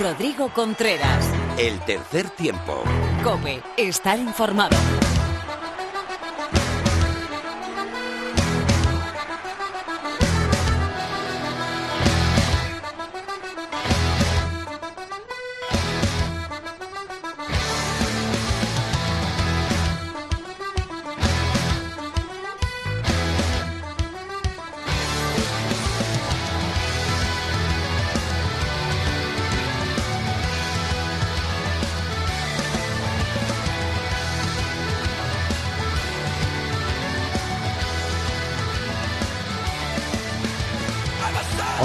Rodrigo Contreras. El tercer tiempo. Cope, estar informado.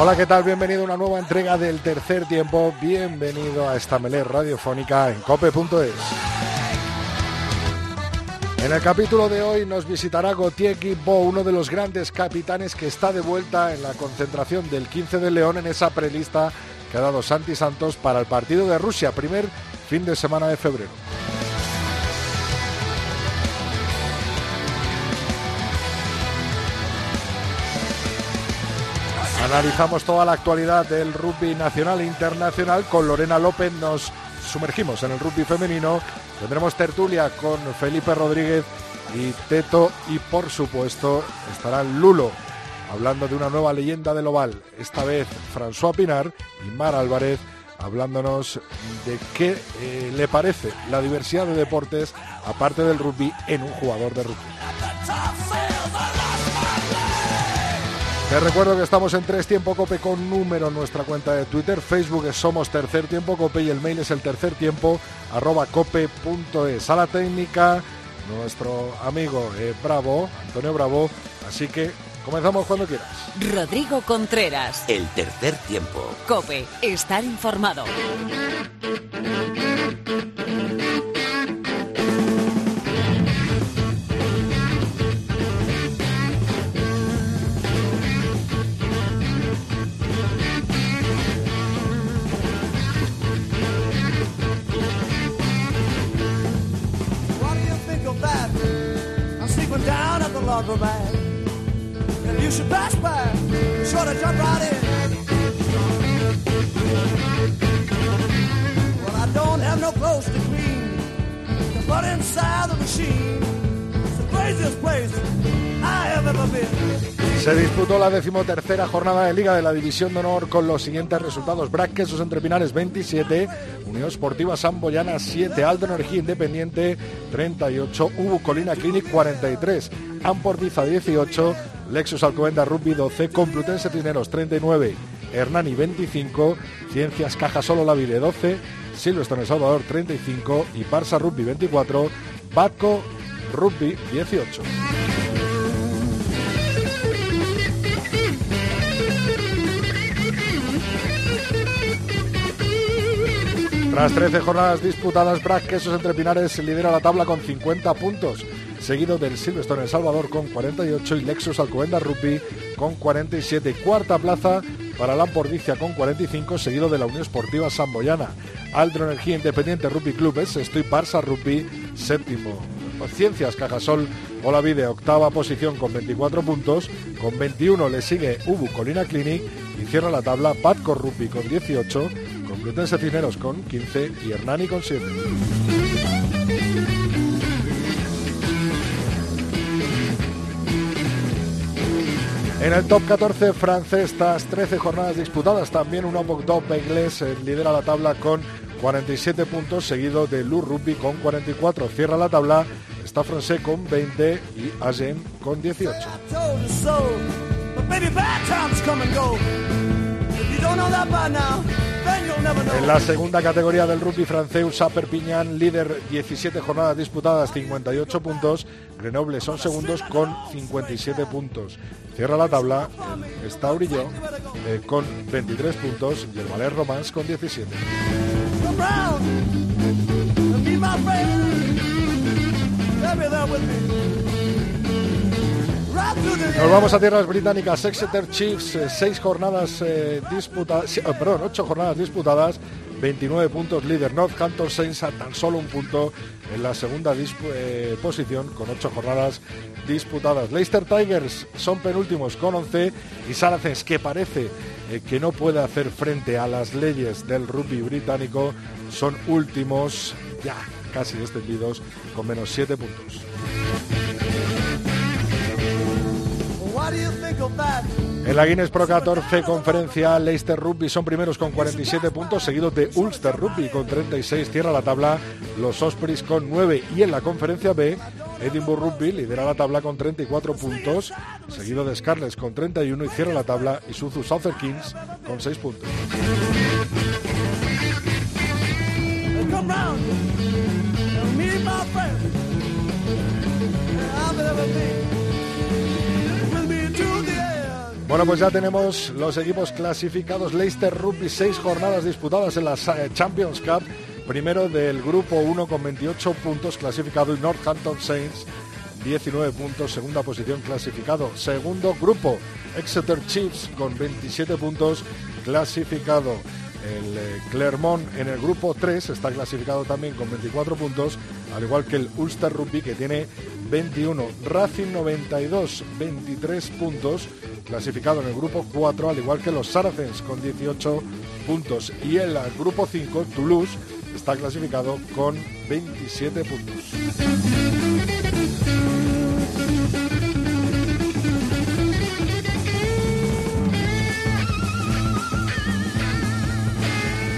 Hola, ¿qué tal? Bienvenido a una nueva entrega del tercer tiempo. Bienvenido a esta melé radiofónica en cope.es. En el capítulo de hoy nos visitará Gautier Bo, uno de los grandes capitanes que está de vuelta en la concentración del 15 de León en esa prelista que ha dado Santi Santos para el partido de Rusia, primer fin de semana de febrero. Analizamos toda la actualidad del rugby nacional e internacional. Con Lorena López nos sumergimos en el rugby femenino. Tendremos tertulia con Felipe Rodríguez y Teto. Y por supuesto estará Lulo hablando de una nueva leyenda del oval. Esta vez François Pinar y Mar Álvarez hablándonos de qué eh, le parece la diversidad de deportes aparte del rugby en un jugador de rugby. Te recuerdo que estamos en Tres Tiempo Cope con número en nuestra cuenta de Twitter, Facebook es Somos Tercer Tiempo Cope y el mail es el tercer tiempo arroba cope.es. A la técnica, nuestro amigo eh, Bravo, Antonio Bravo, así que comenzamos cuando quieras. Rodrigo Contreras. El tercer tiempo. Cope, estar informado. Se disputó la decimotercera jornada de Liga de la División de Honor con los siguientes resultados. Braquesos entre Pinares 27, Unión Esportiva Samboyana 7, Alto Energía Independiente 38, Ubu Colina Clinic 43, Amportiza 18, Lexus Alcobendas Rugby 12, Complutense Tineros 39, Hernani 25, Ciencias Caja Solo La Vile 12, Silvestre El Salvador 35 y Barça Rugby 24, Batco Rugby 18. Tras 13 jornadas disputadas, Brac Quesos entre Pinares lidera la tabla con 50 puntos, seguido del Silverstone El Salvador con 48 y Lexus Alcobendas Rugby con 47. Cuarta plaza para Lampordicia con 45, seguido de la Unión Esportiva Samboyana. Aldro Energía Independiente Rugby Club es sexto y Barça Rugby séptimo. Ciencias Cajasol Olavide octava posición con 24 puntos, con 21 le sigue Ubu Colina Clinic y cierra la tabla Patco Rugby con 18, Complutense Cisneros con 15 y Hernani con 7. En el top 14 francés, tras 13 jornadas disputadas, también un Top inglés eh, lidera la tabla con 47 puntos, seguido de Lou Rugby con 44. Cierra la tabla, está Francés con 20 y Agen con 18. En la segunda categoría del rugby francés, USA Perpignan, líder 17 jornadas disputadas, 58 puntos. Grenoble son segundos con 57 puntos. Cierra la tabla el Estaurillo eh, con 23 puntos y el Valer Romans con 17. Nos vamos a tierras británicas. Exeter Chiefs, eh, seis jornadas eh, disputadas, eh, perdón, ocho jornadas disputadas, 29 puntos líder. Northampton Saints a tan solo un punto en la segunda posición con ocho jornadas disputadas. Leicester Tigers son penúltimos con 11 y Saracens que parece que no puede hacer frente a las leyes del rugby británico son últimos ya casi descendidos con menos 7 puntos. En la Guinness Pro 14 conferencia, Leicester Rugby son primeros con 47 puntos, seguidos de Ulster Rugby con 36, cierra la tabla los Ospreys con 9 y en la conferencia B, Edinburgh Rugby lidera la tabla con 34 puntos, seguido de Scarlets con 31 y cierra la tabla Isuzu Souther Kings con 6 puntos. Bueno, pues ya tenemos los equipos clasificados. Leicester Rugby, seis jornadas disputadas en la eh, Champions Cup. Primero del grupo 1 con 28 puntos clasificado y Northampton Saints 19 puntos, segunda posición clasificado. Segundo grupo, Exeter Chiefs con 27 puntos clasificado. El eh, Clermont en el grupo 3 está clasificado también con 24 puntos, al igual que el Ulster Rugby que tiene 21. Racing 92, 23 puntos, clasificado en el grupo 4, al igual que los Saracens con 18 puntos. Y el grupo 5, Toulouse, está clasificado con 27 puntos.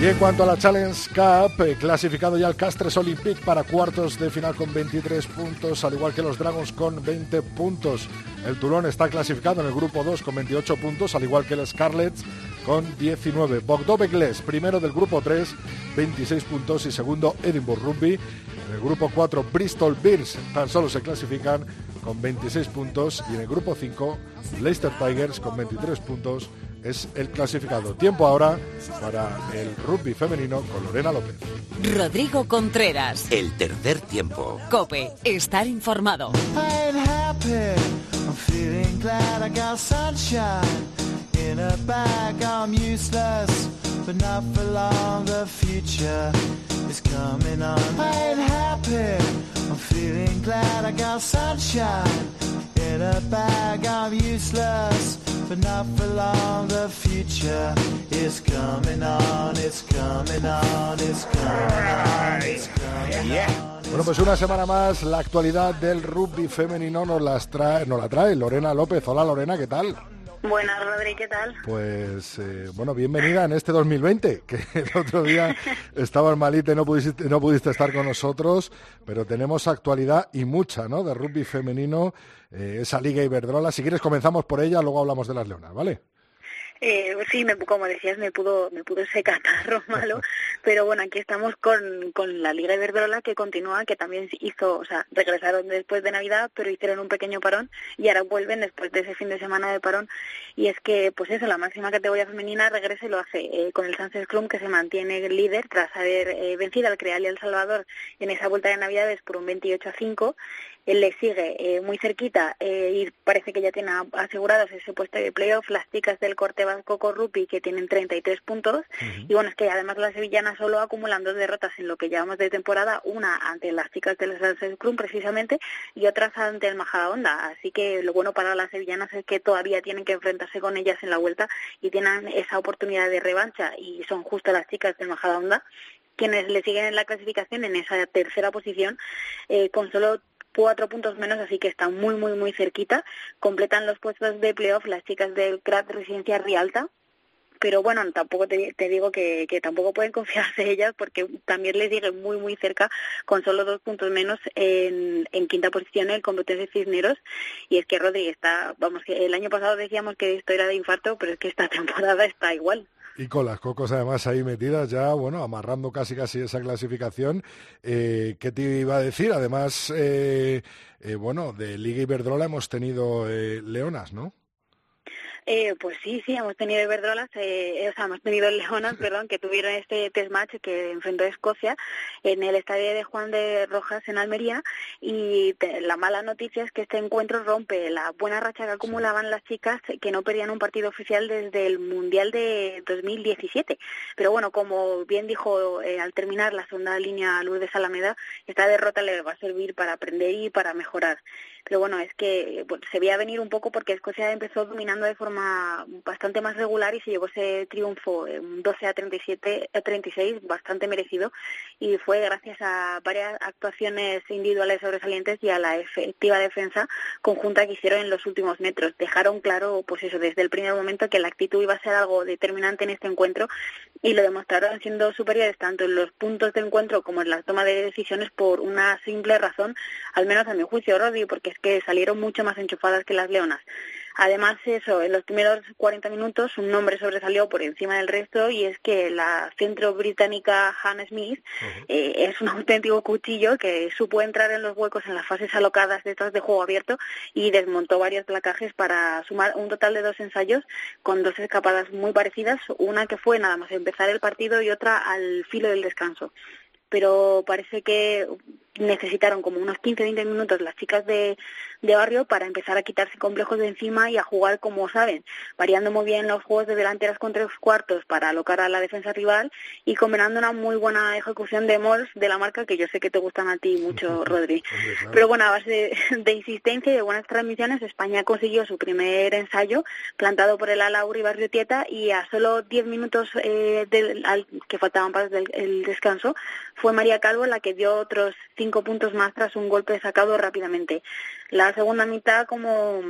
Y en cuanto a la Challenge Cup, eh, clasificado ya el Castres Olympic para cuartos de final con 23 puntos, al igual que los Dragons con 20 puntos. El Toulon está clasificado en el grupo 2 con 28 puntos, al igual que el Scarlets con 19. Bogdovegles, primero del grupo 3, 26 puntos y segundo Edinburgh Rugby. En el grupo 4, Bristol Bears tan solo se clasifican con 26 puntos y en el grupo 5, Leicester Tigers con 23 puntos es el clasificado. Tiempo ahora para el rugby femenino con Lorena López. Rodrigo Contreras. El tercer tiempo. Cope, estar informado. In a bag, I'm useless, but not for long. The future is coming on. I ain't happy. I'm feeling glad I got sunshine. In a bag, I'm useless. but not for long. The future is coming on, it's coming on, it's coming on, it's coming on. Bueno, pues una semana más, la actualidad del rugby femenino nos, las trae, nos la trae Lorena López. Hola Lorena, ¿qué tal? Buenas, Rodri, ¿qué tal? Pues, eh, bueno, bienvenida en este 2020, que el otro día estabas malita y no pudiste, no pudiste estar con nosotros, pero tenemos actualidad y mucha, ¿no?, de rugby femenino, eh, esa Liga Iberdrola. Si quieres comenzamos por ella, luego hablamos de las leonas, ¿vale? Eh, sí, me, como decías, me pudo, me pudo ese catarro malo, pero bueno, aquí estamos con, con la Liga Iberdrola que continúa, que también hizo, o sea, regresaron después de Navidad, pero hicieron un pequeño parón y ahora vuelven después de ese fin de semana de parón. Y es que, pues eso, la máxima categoría femenina regresa y lo hace eh, con el Sunset Club que se mantiene líder tras haber eh, vencido al Creal y al Salvador en esa vuelta de Navidades por un 28 a 5 él le sigue eh, muy cerquita eh, y parece que ya tiene asegurados ese puesto de playoff las chicas del corte vasco Corrupi que tienen 33 puntos y bueno es que además las sevillanas solo acumulan dos derrotas en lo que llevamos de temporada una ante las chicas del Sunset Club precisamente y otras ante el Majadahonda. Así que lo bueno para las sevillanas es que todavía tienen que enfrentarse con ellas en la vuelta y tienen esa oportunidad de revancha y son justo las chicas del Majadahonda quienes le siguen en la clasificación en esa tercera posición eh, con solo cuatro puntos menos, así que están muy, muy, muy cerquita. Completan los puestos de playoff las chicas del CRAT Residencia Rialta, pero bueno, tampoco te, digo que, que, tampoco pueden confiarse ellas porque también les sigue muy muy cerca con solo dos puntos menos en, en quinta posición el Complutense Cisneros y es que Rodri está, vamos, el año pasado decíamos que esto era de infarto, pero es que esta temporada está igual. Y con las cocos además ahí metidas ya, bueno, amarrando casi casi esa clasificación. Eh, ¿Qué te iba a decir? Además, eh, eh, bueno, de Liga Iberdrola hemos tenido leonas, ¿no? Eh, pues sí, sí, hemos tenido Iberdrolas, eh, o sea, hemos tenido Leonas, perdón, que tuvieron este test match que enfrentó a Escocia en el estadio de Juan de Rojas en Almería y la mala noticia es que este encuentro rompe la buena racha que acumulaban las chicas que no perdían un partido oficial desde el Mundial de 2017. Pero bueno, como bien dijo eh, al terminar la segunda línea Lourdes Alameda, esta derrota le va a servir para aprender y para mejorar. Pero bueno, es que se veía venir un poco porque Escocia empezó dominando de forma bastante más regular y se llevó ese triunfo un 12 a 37 a 36 bastante merecido y fue gracias a varias actuaciones individuales sobresalientes y a la efectiva defensa conjunta que hicieron en los últimos metros. Dejaron claro, pues eso, desde el primer momento que la actitud iba a ser algo determinante en este encuentro y lo demostraron siendo superiores tanto en los puntos de encuentro como en la toma de decisiones por una simple razón, al menos a mi juicio, Rodri, porque es que salieron mucho más enchufadas que las leonas. Además, eso, en los primeros 40 minutos un nombre sobresalió por encima del resto y es que la centro británica Hannah Smith eh, es un auténtico cuchillo que supo entrar en los huecos en las fases alocadas de de juego abierto y desmontó varios placajes para sumar un total de dos ensayos con dos escapadas muy parecidas, una que fue nada más empezar el partido y otra al filo del descanso pero parece que necesitaron como unos 15-20 minutos las chicas de, de, barrio para empezar a quitarse complejos de encima y a jugar como saben, variando muy bien los juegos de delanteras contra los cuartos para alocar a la defensa rival y combinando una muy buena ejecución de mols de la marca que yo sé que te gustan a ti mucho, Rodri. Pero bueno, a base de, insistencia y de buenas transmisiones, España consiguió su primer ensayo plantado por el ala Uri Barriotieta y a solo 10 minutos eh, del, al, que faltaban para el descanso fue María Calvo la que dio otros cinco puntos más tras un golpe sacado rápidamente. La segunda mitad, como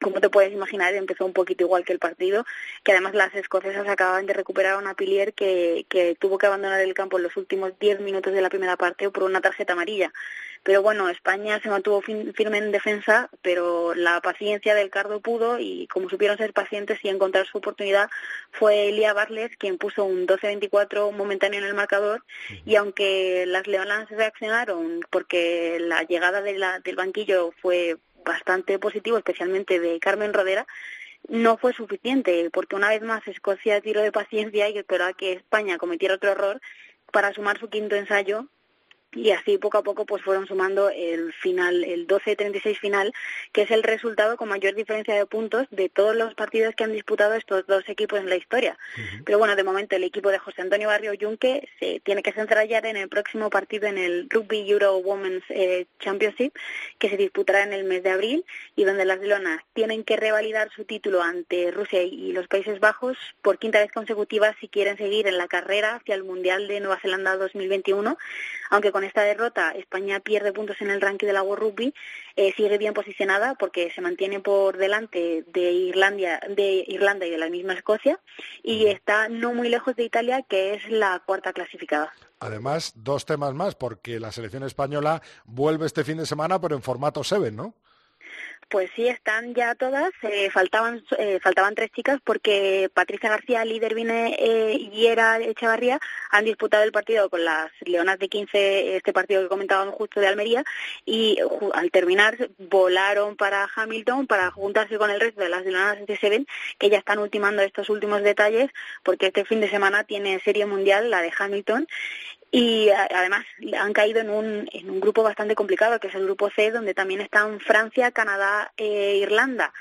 como te puedes imaginar, empezó un poquito igual que el partido, que además las escocesas acababan de recuperar a una Pilier que, que tuvo que abandonar el campo en los últimos diez minutos de la primera parte por una tarjeta amarilla. Pero bueno, España se mantuvo firme en defensa, pero la paciencia del Cardo pudo y como supieron ser pacientes y encontrar su oportunidad, fue Elia Barles quien puso un 12-24 momentáneo en el marcador y aunque las leonas reaccionaron porque la llegada de la, del banquillo fue bastante positivo, especialmente de Carmen Rodera, no fue suficiente, porque una vez más Escocia tiró de paciencia y esperó a que España cometiera otro error para sumar su quinto ensayo y así poco a poco pues fueron sumando el final, el 12-36 final, que es el resultado con mayor diferencia de puntos de todos los partidos que han disputado estos dos equipos en la historia. Pero bueno, de momento el equipo de José Antonio Barrio Yunque se tiene que centrar ya en el próximo partido en el Rugby Euro Women's eh, Championship, que se disputará en el mes de abril y donde las Leonas tienen que revalidar su título ante Rusia y los Países Bajos por quinta vez consecutiva si quieren seguir en la carrera hacia el Mundial de Nueva Zelanda 2021, aunque con esta derrota España pierde puntos en el ranking de la World Rugby, eh, sigue bien posicionada porque se mantiene por delante de Irlanda, de Irlanda y de la misma Escocia y está no muy lejos de Italia, que es la cuarta clasificada. Además, dos temas más, porque la selección española vuelve este fin de semana, pero en formato Seven, ¿no? Pues sí, están ya todas. Eh, faltaban eh, faltaban tres chicas porque Patricia García, líder Vine eh, y Era Echevarría han disputado el partido con las Leonas de 15, este partido que comentaban justo de Almería, y al terminar volaron para Hamilton para juntarse con el resto de las Leonas de Seven, que ya están ultimando estos últimos detalles porque este fin de semana tiene serie mundial, la de Hamilton, y además han caído en un, en un grupo bastante complicado, que es el grupo C, donde también están Francia, Canadá e Irlanda.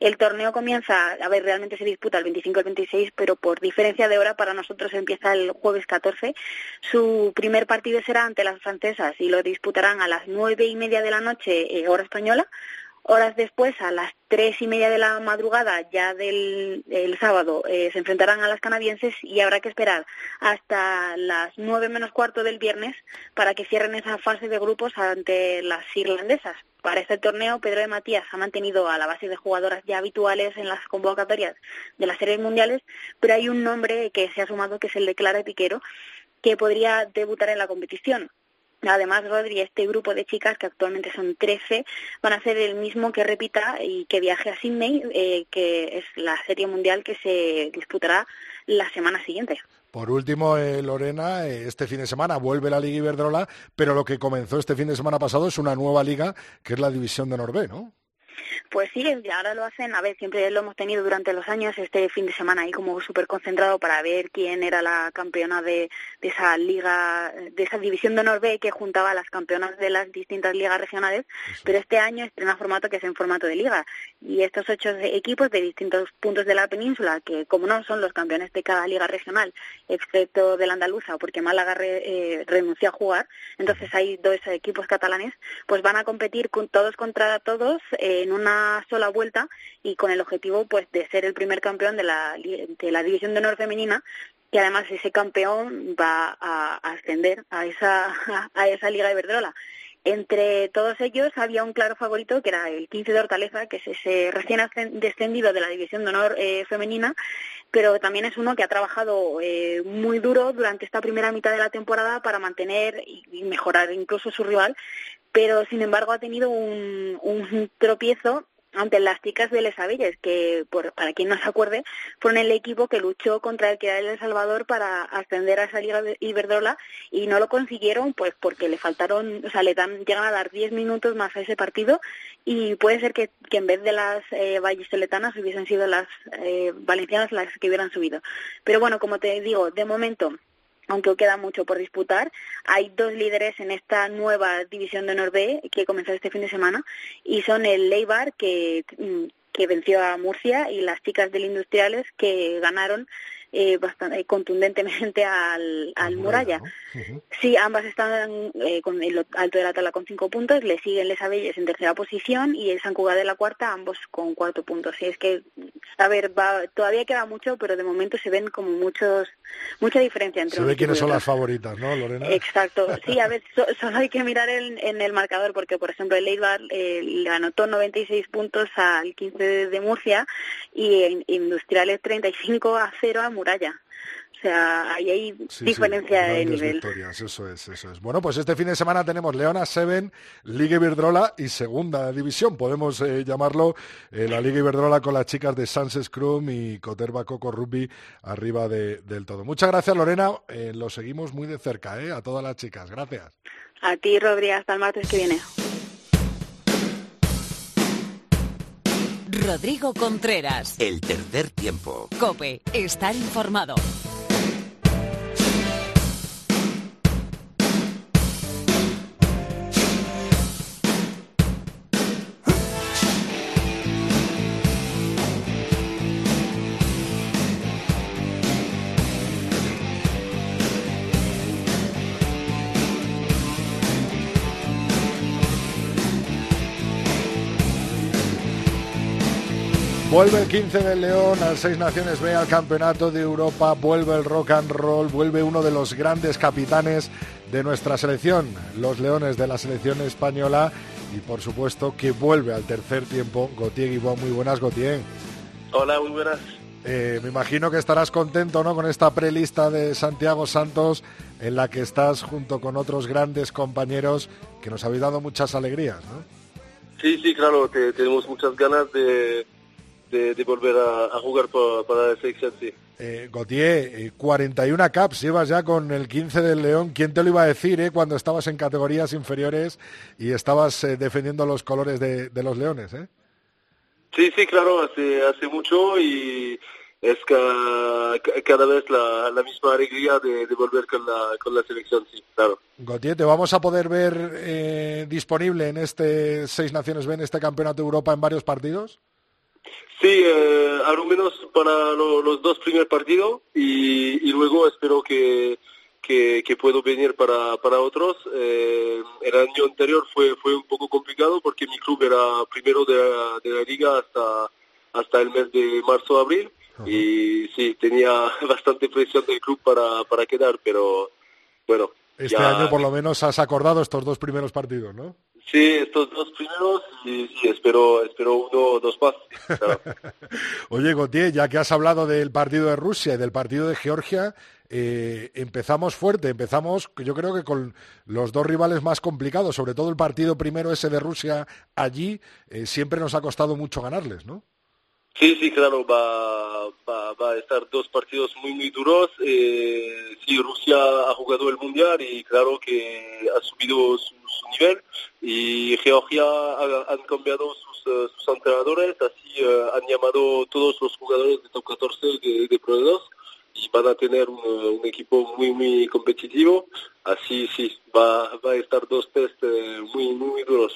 El torneo comienza, a ver, realmente se disputa el 25 al 26, pero por diferencia de hora para nosotros empieza el jueves 14. Su primer partido será ante las francesas y lo disputarán a las nueve y media de la noche, eh, hora española. Horas después, a las tres y media de la madrugada, ya del sábado, eh, se enfrentarán a las canadienses y habrá que esperar hasta las nueve menos cuarto del viernes para que cierren esa fase de grupos ante las irlandesas. Para este torneo, Pedro de Matías ha mantenido a la base de jugadoras ya habituales en las convocatorias de las series mundiales, pero hay un nombre que se ha sumado que es el de Clara Piquero, que podría debutar en la competición. Además, Rodri, este grupo de chicas, que actualmente son 13, van a ser el mismo que repita y que viaje a Sydney, eh, que es la serie mundial que se disputará la semana siguiente. Por último, eh, Lorena, eh, este fin de semana vuelve la Liga Iberdrola, pero lo que comenzó este fin de semana pasado es una nueva liga, que es la División de Norvé, ¿no? Pues sí, ahora lo hacen, a ver, siempre lo hemos tenido durante los años, este fin de semana ahí como súper concentrado para ver quién era la campeona de, de, esa liga, de esa división de honor B que juntaba a las campeonas de las distintas ligas regionales, pero este año estrena formato que es en formato de liga. Y estos ocho equipos de distintos puntos de la península, que como no son los campeones de cada liga regional, excepto de la andaluza, porque Málaga eh, renunció a jugar, entonces hay dos equipos catalanes, pues van a competir con todos contra todos en una sola vuelta y con el objetivo pues de ser el primer campeón de la, de la división de honor femenina que además ese campeón va a ascender a esa, a esa Liga de Iberdrola. Entre todos ellos había un claro favorito que era el 15 de Hortaleza, que es ese recién descendido de la División de Honor eh, femenina, pero también es uno que ha trabajado eh, muy duro durante esta primera mitad de la temporada para mantener y mejorar incluso su rival, pero sin embargo ha tenido un, tropiezo ante las chicas de Les Avilles, que por, para quien no se acuerde, fueron el equipo que luchó contra el que era El Salvador para ascender a esa Liga de Iberdrola y no lo consiguieron pues porque le faltaron, o sea, le dan, llegan a dar 10 minutos más a ese partido y puede ser que, que en vez de las eh, vallisoletanas hubiesen sido las eh, valencianas las que hubieran subido. Pero bueno, como te digo, de momento aunque queda mucho por disputar. Hay dos líderes en esta nueva división de honor B que comenzó este fin de semana y son el Leibar que, mm, que venció a Murcia y las chicas del Industriales que ganaron eh, bastante contundentemente al, al Muralla. Sí, ambas están eh, con el alto de la tabla con cinco puntos, le siguen Les Abelles en tercera posición y el San Cugat de la cuarta, ambos con cuarto punto. Así es que, a ver, va, todavía queda mucho, pero de momento se ven como muchos mucha diferencia entre Se ve quiénes son las favoritas, ¿no, Lorena? Exacto, sí, a ver, solo hay que mirar en, el marcador, porque, por ejemplo, el Eibar eh, le anotó 96 puntos al 15 de, Murcia y en Industriales 35 a 0 a Murcia o sea, ahí hay diferencia de nivel. eso es, eso es. Bueno, pues este fin de semana tenemos Leona Seven, Liga Iberdrola y Segunda División. Podemos eh, llamarlo eh, la Liga Iberdrola con las chicas de Sanses Crum y Coterba Coco Rugby arriba del todo. Muchas gracias, Lorena. Eh, lo seguimos muy de cerca, ¿eh? A todas las chicas. Gracias. A ti, Rodri. Hasta el martes que viene. Rodrigo Contreras. El tercer tiempo. Cope, estar informado. Vuelve el 15 del León al Seis Naciones B al Campeonato de Europa, vuelve el rock and roll, vuelve uno de los grandes capitanes de nuestra selección, los Leones de la selección española y por supuesto que vuelve al tercer tiempo Gautier Guibón. Muy buenas, Gautier. Hola, muy buenas. Eh, me imagino que estarás contento ¿no? con esta prelista de Santiago Santos en la que estás junto con otros grandes compañeros que nos habéis dado muchas alegrías. ¿no? Sí, sí, claro, tenemos muchas ganas de, de, volver a, jugar para, la selección, sí. Eh, Gautier, 41 eh, caps llevas ya con el 15 del León. ¿Quién te lo iba a decir eh, cuando estabas en categorías inferiores y estabas eh, defendiendo los colores de, los Leones? Eh? Sí, sí, claro, hace, hace mucho y es cada vez la, misma alegría de, volver con la, con la selección, sí, claro. Gautier, ¿te vamos a poder ver disponible en este Seis Naciones B, en este Campeonato de Europa en varios partidos? Sí, eh, al menos para los dos primeros partidos y, luego espero que, que, puedo venir para, para otros. Eh, el año anterior fue, fue un poco complicado porque mi club era primero de la, de la liga hasta, hasta el mes de marzo-abril y sí, tenía bastante presión del club para, para quedar, pero bueno. Este año por lo menos has acordado estos dos primeros partidos, ¿no? Sí, estos dos primeros y espero, espero uno o dos más. Oye, Gautier, ya que has hablado del partido de Rusia y del partido de Georgia, eh, empezamos fuerte, empezamos yo creo que con los dos rivales más complicados, sobre todo el partido primero ese de Rusia allí, eh, siempre nos ha costado mucho ganarles, ¿no? Sí, sí, claro, va, va, va a estar dos partidos muy, muy duros. Eh, sí, Rusia ha jugado el Mundial y claro que ha subido su, nivel y Georgia ha, han cambiado sus, eh, sus entrenadores, así eh, han llamado todos los jugadores de top 14 de, de 2 y van a tener un, un, equipo muy, muy competitivo. Así, sí, va, va a estar dos test eh, muy, muy duros.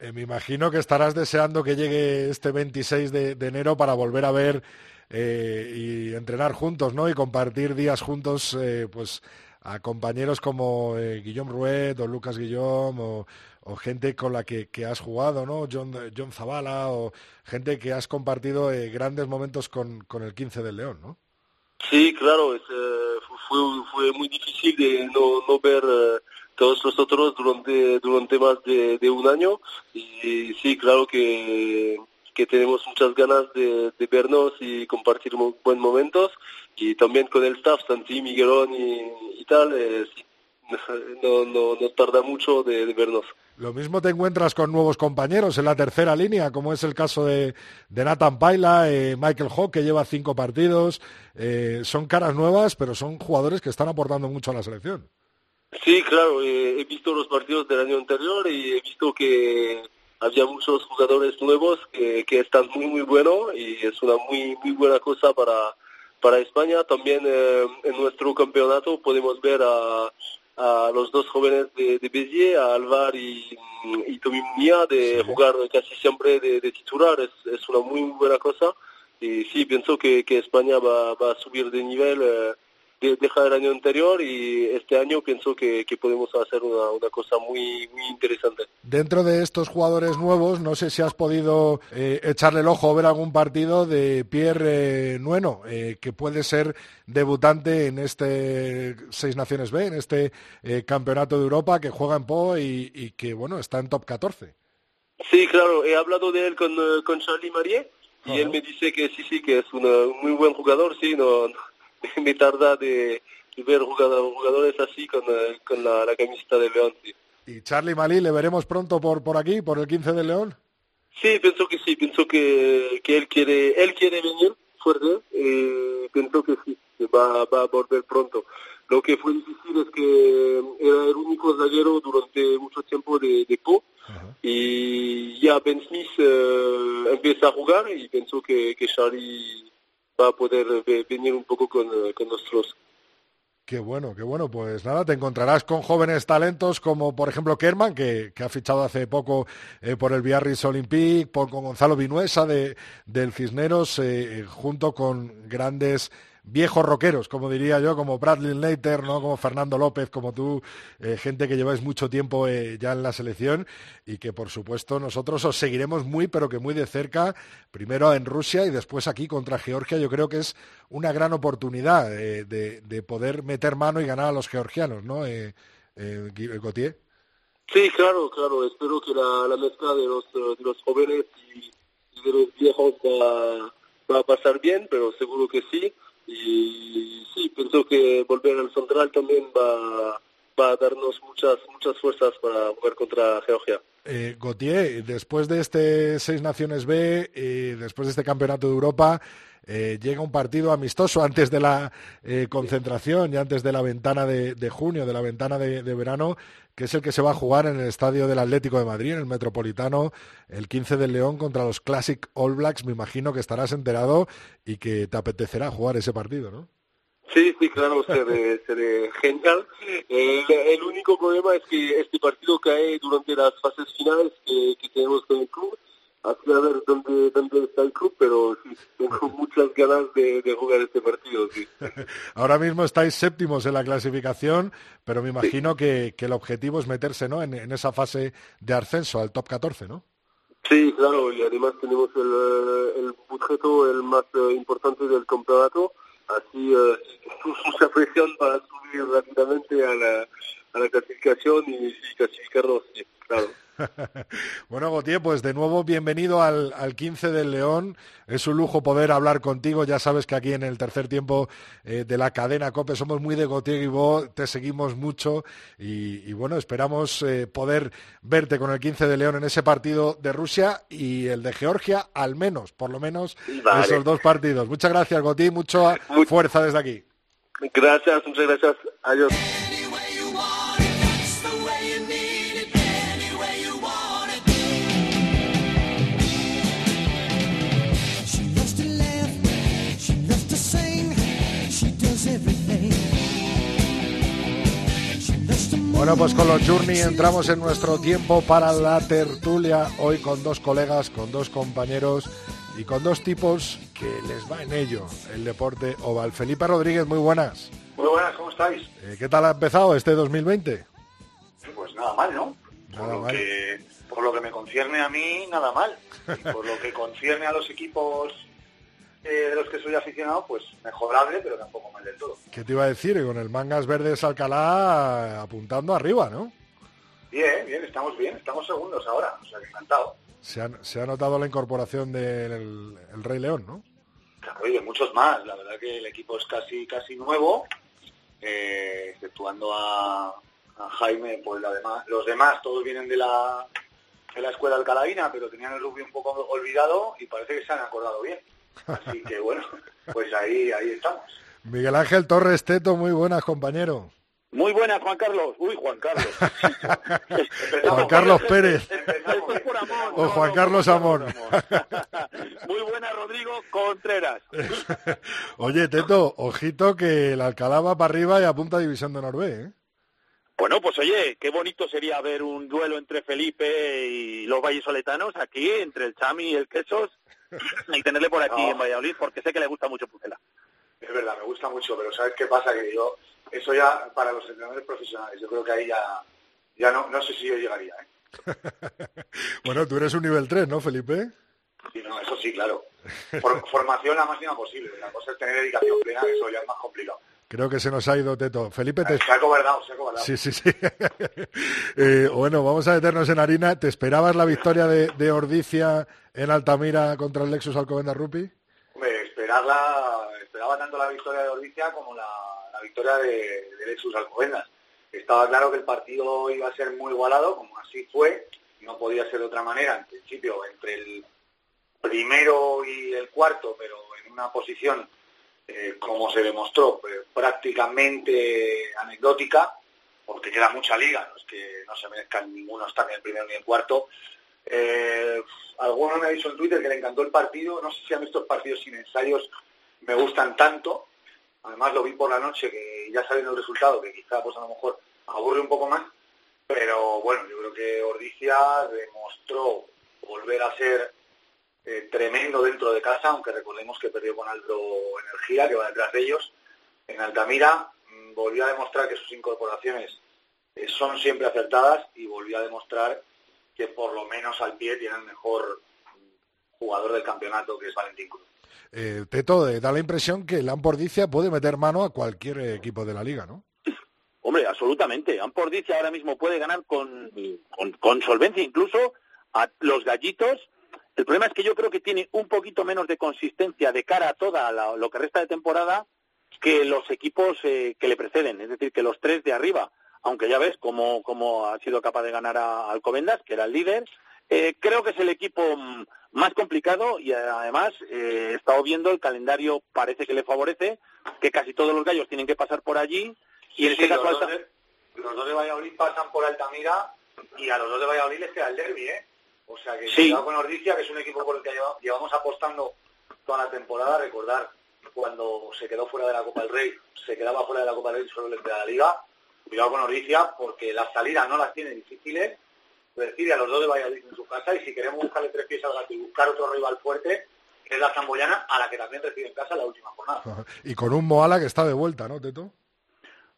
Eh, me imagino que estarás deseando que llegue este 26 de, enero para volver a ver eh, y entrenar juntos, ¿no? Y compartir días juntos, eh, pues a compañeros como eh, Guillaume Ruet o Lucas Guillaume o, gente con la que, que, has jugado, ¿no? John, John Zavala o gente que has compartido grandes momentos con, el 15 del León, ¿no? Sí, claro, es, fue, fue muy difícil no ver todos nosotros durante, durante más de, un año y sí, claro que, que tenemos muchas ganas de, vernos y compartir buenos momentos y también con el staff, Santi, Miguelón y, tal, eh, no, no, no tarda mucho de, de, vernos. Lo mismo te encuentras con nuevos compañeros en la tercera línea, como es el caso de, de Nathan Paila, eh, Michael Hawk, que lleva cinco partidos. Eh, son caras nuevas, pero son jugadores que están aportando mucho a la selección. Sí, claro, eh, he visto los partidos del año anterior y he visto que había muchos jugadores nuevos que, que están muy, muy buenos y es una muy, muy buena cosa para, para España. También eh, en nuestro campeonato podemos ver a, a los dos jóvenes de, de Béziers, a Alvar y, y Tommy de sí. jugar casi siempre de, de titular. Es, es, una muy, muy buena cosa. Y sí, pienso que, que España va, va a subir de nivel. Eh, deja el año anterior y este año pienso que, que podemos hacer una, una, cosa muy, muy interesante. Dentro de estos jugadores nuevos, no sé si has podido eh, echarle el ojo o ver algún partido de Pierre eh, Nueno, eh, que puede ser debutante en este Seis Naciones B, en este eh, Campeonato de Europa, que juega en Po y, y, que, bueno, está en top 14. Sí, claro, he hablado de él con, con Charlie Marie y uh -huh. él me dice que sí, sí, que es una, un muy buen jugador, sí, no, no me tarda de, de ver jugador, jugadores así con, con la, la, camiseta de León. Sí. ¿Y Charlie Malí le veremos pronto por, por aquí, por el 15 de León? Sí, pienso que sí, pienso que, que él quiere él quiere venir fuerte, eh, pienso que sí, que va, va a volver pronto. Lo que fue difícil es que era el único zaguero durante mucho tiempo de, de Po uh -huh. y ya Ben Smith eh, empieza a jugar y pienso que, que Charlie va a poder venir un poco con, con nosotros. Qué bueno, qué bueno. Pues nada, te encontrarás con jóvenes talentos como, por ejemplo, Kerman, que, ha fichado hace poco eh, por el Biarritz Olympique, por, con Gonzalo Vinuesa de, del Cisneros, eh, junto con grandes viejos rockeros, como diría yo, como Bradley Leiter, ¿no? como Fernando López, como tú, eh, gente que lleváis mucho tiempo eh, ya en la selección y que por supuesto nosotros os seguiremos muy, pero que muy de cerca, primero en Rusia y después aquí contra Georgia. Yo creo que es una gran oportunidad eh, de, de, poder meter mano y ganar a los georgianos, ¿no, eh, eh, Gautier? Sí, claro, claro. Espero que la, la mezcla de los, de los jóvenes y, de los viejos va a pasar bien, pero seguro que sí y sí, pienso que volver al central también va, va a darnos muchas muchas fuerzas para jugar contra Georgia. Eh, Gautier, después de este Seis Naciones B, eh, después de este Campeonato de Europa, eh, llega un partido amistoso antes de la eh, concentración y antes de la ventana de, de junio, de la ventana de, de, verano, que es el que se va a jugar en el estadio del Atlético de Madrid, en el Metropolitano, el 15 del León contra los Classic All Blacks. Me imagino que estarás enterado y que te apetecerá jugar ese partido, ¿no? Sí, sí, claro, seré, seré genial. El, el, único problema es que este partido cae durante las fases finales que, que tenemos con el club así a ver dónde, dónde está el club, pero sí, tengo muchas ganas de, de jugar este partido. Sí. Ahora mismo estáis séptimos en la clasificación, pero me imagino sí. que, que, el objetivo es meterse ¿no? En, en, esa fase de ascenso al top 14, ¿no? Sí, claro, y además tenemos el, el budgeto el más uh, importante del campeonato, así uh, mucha presión para subir rápidamente a la, a la clasificación y, y clasificarnos, sí, claro. bueno, Gautier, pues de nuevo bienvenido al, al 15 del León. Es un lujo poder hablar contigo. Ya sabes que aquí en el tercer tiempo eh, de la cadena COPE somos muy de Gautier y vos, te seguimos mucho y, bueno, esperamos eh, poder verte con el 15 de León en ese partido de Rusia y el de Georgia, al menos, por lo menos, esos dos partidos. Muchas gracias, Gautier, mucha fuerza desde aquí. Gracias, muchas gracias. Adiós. Bueno, pues con los Journey entramos en nuestro tiempo para la tertulia, hoy con dos colegas, con dos compañeros y con dos tipos que les va en ello el deporte oval. Felipe Rodríguez, muy buenas. Muy buenas, ¿cómo estáis? Eh, ¿Qué tal ha empezado este 2020? Pues nada mal, ¿no? Nada por, lo mal. Que, por lo que me concierne a mí, nada mal. Y por lo que concierne a los equipos eh, de los que soy aficionado, pues mejorable, pero tampoco mal del todo. ¿Qué te iba a decir? Con el Mangas Verdes Alcalá apuntando arriba, ¿no? Bien, bien, estamos bien, estamos segundos ahora, o sea encantado. Se ha, se ha notado la incorporación del el Rey León, ¿no? Claro, y de muchos más. La verdad que el equipo es casi casi nuevo, eh, exceptuando a, a Jaime, pues la demás, los demás todos vienen de la, de la escuela alcalavina, pero tenían el rugby un poco olvidado y parece que se han acordado bien. Así que bueno, pues ahí, ahí estamos. Miguel Ángel Torres Teto, muy buenas, compañero. Muy buenas, Juan Carlos. Uy, Juan Carlos. Juan Carlos Pérez. Por amor. O no, Juan no, Carlos Amor. Muy buena, Rodrigo Contreras. Oye, Teto, ojito que el Alcalá va para arriba y apunta a División de Norvé, ¿eh? Bueno, pues oye, qué bonito sería ver un duelo entre Felipe y los vallisoletanos aquí, entre el Chami y el Quesos, y tenerle por aquí No. en Valladolid, porque sé que le gusta mucho Pucela. Es verdad, me gusta mucho, pero ¿sabes qué pasa? Que yo, eso ya para los entrenadores profesionales, yo creo que ahí ya, ya no, no sé si yo llegaría, ¿eh? Bueno, tú eres un nivel 3, ¿no, Felipe? Sí, no, eso sí, claro. For- formación la máxima posible, la cosa es tener dedicación plena, que eso ya es más complicado. Creo que se nos ha ido, Teto. Felipe, te... Se ha cobardado, se ha cobardado. Sí, sí, sí. Eh, bueno, vamos a meternos en harina. ¿Te esperabas la victoria de, de Ordicia en Altamira contra el Lexus Alcobendas Rupi? Hombre, esperarla, esperaba tanto la victoria de Ordicia como la, la victoria de, de Lexus Alcobendas. Estaba claro que el partido iba a ser muy igualado, como así fue, no podía ser de otra manera, en principio, entre el primero y el cuarto, pero en una posición, eh, como se demostró, eh, prácticamente anecdótica, porque queda mucha liga, no es que no se merezcan ninguno estar ni el primero ni el cuarto. Eh, alguno me ha dicho en Twitter que le encantó el partido, no sé si mí estos partidos sin ensayos me gustan tanto, además lo vi por la noche, que ya sabiendo el resultado, que quizá pues a lo mejor aburre un poco más, pero bueno, yo creo que Ordicia demostró volver a ser eh, tremendo dentro de casa, aunque recordemos que perdió con Aldo Energía, que va detrás de ellos. En Altamira mm, volvió a demostrar que sus incorporaciones eh, son siempre acertadas y volvió a demostrar que por lo menos al pie tiene el mejor jugador del campeonato, que es Valentín Cruz. Eh, Teto, eh, da la impresión que el Ampordicia puede meter mano a cualquier eh, equipo de la liga, ¿no? Hombre, absolutamente. Ampordicia ahora mismo puede ganar con, con, con solvencia incluso a los gallitos. El problema es que yo creo que tiene un poquito menos de consistencia de cara a toda la- lo que resta de temporada que los equipos eh, que le preceden, es decir, que los tres de arriba. Aunque ya ves cómo, cómo ha sido capaz de ganar a Alcobendas, que era el líder. Eh, creo que es el equipo mm, más complicado y además eh, he estado viendo el calendario parece que le favorece, que casi todos los gallos tienen que pasar por allí y en Sí, este los, caso dos Alta- de, los dos de Valladolid pasan por Altamira y a los dos de Valladolid les queda el derby, ¿eh? O sea que Sí. cuidado con Ordicia, que es un equipo por el que lleva- llevamos apostando toda la temporada. Recordar cuando se quedó fuera de la Copa del Rey, se quedaba fuera de la Copa del Rey solo le queda la Liga. Cuidado con Ordicia, porque las salidas no las tiene difíciles. Decir a los dos de Valladolid en su casa y si queremos buscarle tres pies al gato y buscar otro rival fuerte, que es la Zamboyana, a la que también recibe en casa la última jornada. Y con un Moala que está de vuelta, ¿no, Teto?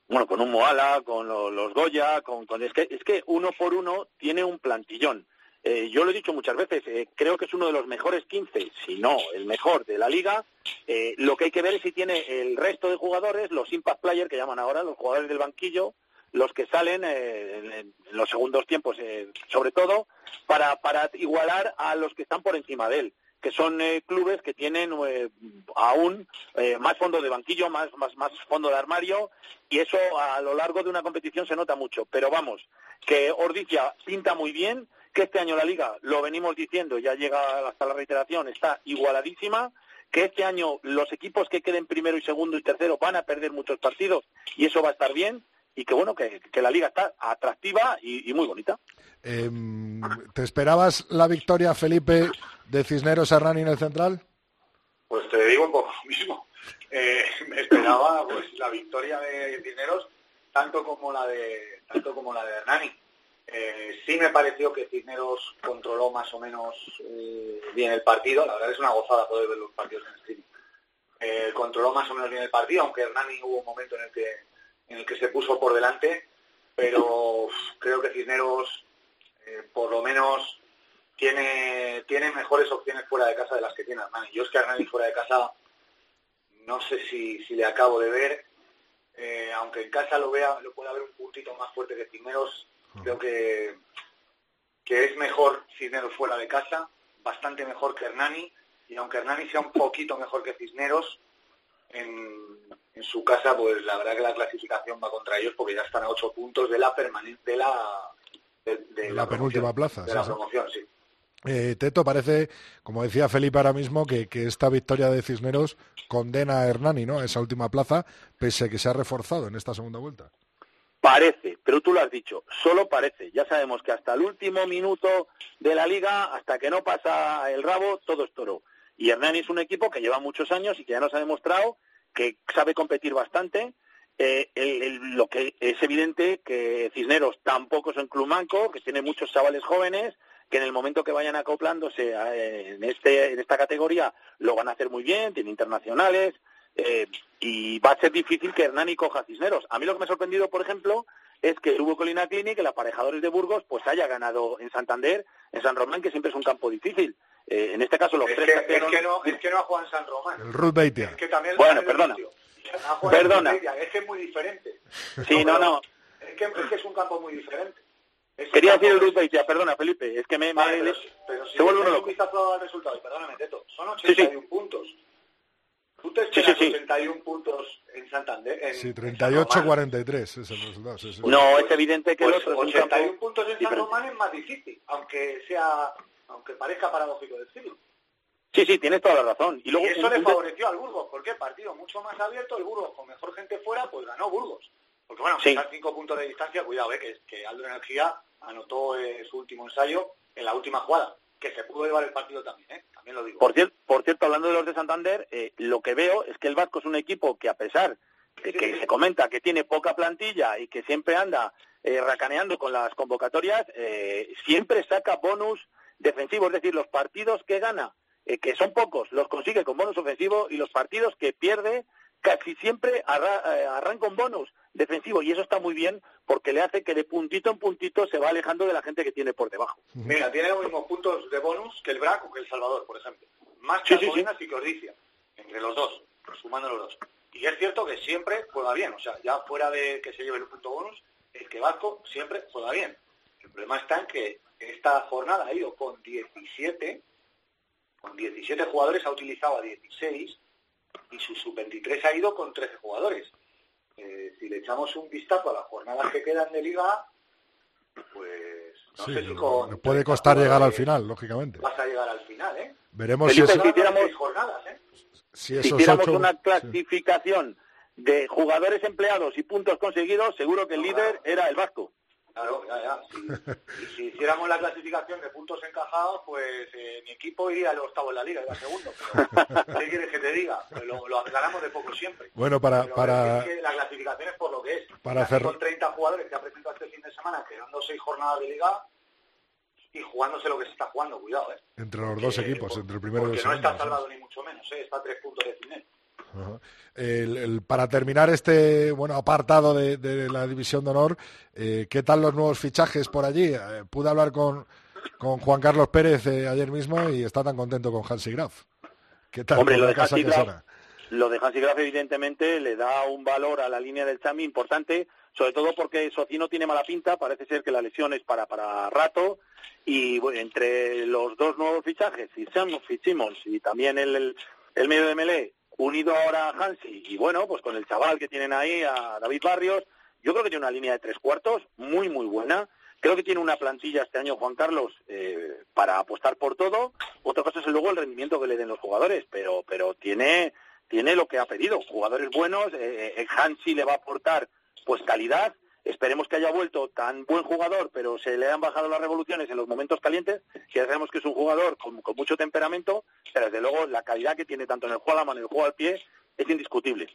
bueno, con un Moala, con lo- los Goya, con, con- es que es que uno por uno tiene un plantillón. Eh, yo lo he dicho muchas veces, eh, creo que es uno de los mejores 15, si no el mejor de la liga. Eh, lo que hay que ver es si tiene el resto de jugadores, los impact players que llaman ahora, los jugadores del banquillo, los que salen eh, en, en los segundos tiempos, eh, sobre todo, para, para igualar a los que están por encima de él que son clubes que tienen aún más fondo de banquillo, más, más, más fondo de armario, y eso a lo largo de una competición se nota mucho. Pero vamos, que Ordizia pinta muy bien, que este año la liga, lo venimos diciendo, ya llega hasta la reiteración, está igualadísima, que este año los equipos que queden primero y segundo y tercero van a perder muchos partidos y eso va a estar bien, y que bueno, que, que la liga está atractiva y, y muy bonita. Em, ¿Te esperabas la victoria, Felipe, de Cisneros Hernani en el central? Pues te digo un poco lo mismo. Eh, me esperaba pues la victoria de Cisneros tanto como la de tanto como la de Hernani. Eh, sí me pareció que Cisneros controló más o menos eh, bien el partido. La verdad es una gozada poder ver los partidos en streaming. Eh, controló más o menos bien el partido, aunque Hernani hubo un momento en el que en el que se puso por delante, pero creo que Cisneros eh, por lo menos tiene, tiene mejores opciones fuera de casa de las que tiene Hernani. Yo es que Hernani fuera de casa no sé si, si le acabo de ver, eh, aunque en casa lo vea, lo pueda ver un puntito más fuerte que Cisneros, creo que, que es mejor Cisneros fuera de casa, bastante mejor que Hernani, y aunque Hernani sea un poquito mejor que Cisneros, en, en su casa, pues la verdad que la clasificación va contra ellos porque ya están a ocho puntos de la permanente de la de, de La penúltima plaza, de la promoción, sí. Eh, Teto, parece, como decía Felipe ahora mismo, que, que esta victoria de Cisneros condena a Hernani ¿no? a esa última plaza, pese a que se ha reforzado en esta segunda vuelta. Parece, pero tú lo has dicho, solo parece. Ya sabemos que hasta el último minuto de la liga, hasta que no pasa el rabo, todo es toro. Y Hernani es un equipo que lleva muchos años y que ya nos ha demostrado que sabe competir bastante. Eh, lo que es evidente que Cisneros tampoco es un club manco, que tiene muchos chavales jóvenes, que en el momento que vayan acoplándose en, este, en esta categoría lo van a hacer muy bien, tiene internacionales, eh, y va a ser difícil que Hernani coja a Cisneros. A mí lo que me ha sorprendido, por ejemplo, es que el Hugo Colina Clinic, el aparejadores de Burgos, pues haya ganado en Santander, en San Román, que siempre es un campo difícil. Eh, en este caso, los Es tres que, cateros- es, que no, es que no ha jugado en San Román. El Ruth Beitia. Es que también Bueno, perdona. Perdona. Es que es muy diferente. Sí, no, no. Es que, es que es un campo muy diferente. Es Quería decir el Ruth Beitia, perdona, Felipe, es que me... me- Vale, pero, pero si se vuelve uno un loco. vistazo al resultado, y perdóname, Teto, son Sí, sí. 81 puntos. Tú te Sí, esperas sí, sí. 81 puntos en Santander. En, Sí, en San Román. 38-43 es el resultado. sí, sí. No, es evidente que el Pues otro es un 81 campo puntos en San. Román es más difícil, aunque sea, aunque parezca paradójico decirlo. Sí, sí, tienes toda la razón. Y, luego, y eso le favoreció al Burgos, porque partido mucho más abierto, el Burgos con mejor gente fuera, pues ganó Burgos. Porque bueno, Sí. cinco puntos de distancia, cuidado, eh, que, que Aldo Energía anotó eh, su último ensayo en la última jugada, que se pudo llevar el partido también, ¿eh? También lo digo. Por, cier- por cierto, hablando de los de Santander, eh, lo que veo es que el Vasco es un equipo que a pesar de que se comenta que tiene poca plantilla y que siempre anda eh, racaneando con las convocatorias, eh, siempre saca bonus defensivos, es decir, los partidos que gana, eh, que son pocos, los consigue con bonus ofensivo y los partidos que pierde casi siempre arra- arranca un bonus defensivo y eso está muy bien porque le hace que de puntito en puntito se va alejando de la gente que tiene por debajo. Mira, tiene los mismos puntos de bonus que el BRAC o que el Salvador, por ejemplo. Más Sí, que sí, Alcobendas y que Ordicia, entre los dos, sumando los dos. Y es cierto que siempre juega bien, o sea, ya fuera de que se lleve el punto bonus, es que Vasco siempre juega bien. El problema está en que esta jornada ha ido con 17, con 17 jugadores, ha utilizado a 16 y su sub-23 ha ido con 13 jugadores. Eh, si le echamos un vistazo a las jornadas que quedan de liga, pues no Sí, sé si con puede 30 costar llegar al final, lógicamente. Vas a llegar al final, ¿eh? Veremos si, eso- si jornadas, ¿eh? si ocho- una sí. clasificación de jugadores empleados y puntos conseguidos, seguro que el No, líder era el Vasco. Claro, ya, ya. Si, si hiciéramos la clasificación de puntos encajados, pues eh, mi equipo iría al octavo en la liga, iba segundo. Pero, ¿Qué quieres que te diga? Lo, lo ganamos de poco siempre. Bueno, para, Pero para, es que la clasificación es por lo que es. Para hacer- Con 30 jugadores que ha presentado este fin de semana, quedando seis jornadas de liga y jugándose lo que se está jugando, cuidado, ¿eh? entre los dos Porque- equipos, entre el primero y el Porque no segundo. está salvado ni mucho menos, ¿eh? Está a tres puntos de final. El- el- para terminar este bueno apartado de, de la división de honor, eh, ¿qué tal los nuevos fichajes por allí? Eh, pude hablar con, con Juan Carlos Pérez eh, ayer mismo y está tan contento con Hansi Graf. ¿Qué tal Hombre, con lo la de casa Graf, lo de Hansi Graf evidentemente le da un valor a la línea del Chami importante, sobre todo porque Socino tiene mala pinta, parece ser que la lesión es para, para rato, y bueno, entre los dos nuevos fichajes, Fitzsimmons y también el, el, medio de Melé, unido ahora a Hansi, y bueno, pues con el chaval que tienen ahí, a David Barrios, yo creo que tiene una línea de tres cuartos muy, muy buena. Creo que tiene una plantilla este año Juan Carlos eh, para apostar por todo. Otra cosa es luego el rendimiento que le den los jugadores, pero, pero tiene, tiene lo que ha pedido. Jugadores buenos, eh, eh Hansi le va a aportar pues calidad. Esperemos que haya vuelto tan buen jugador, pero se le han bajado las revoluciones en los momentos calientes, que ya sabemos que es un jugador con, mucho temperamento, pero desde luego la calidad que tiene tanto en el juego a la mano y el juego al pie es indiscutible.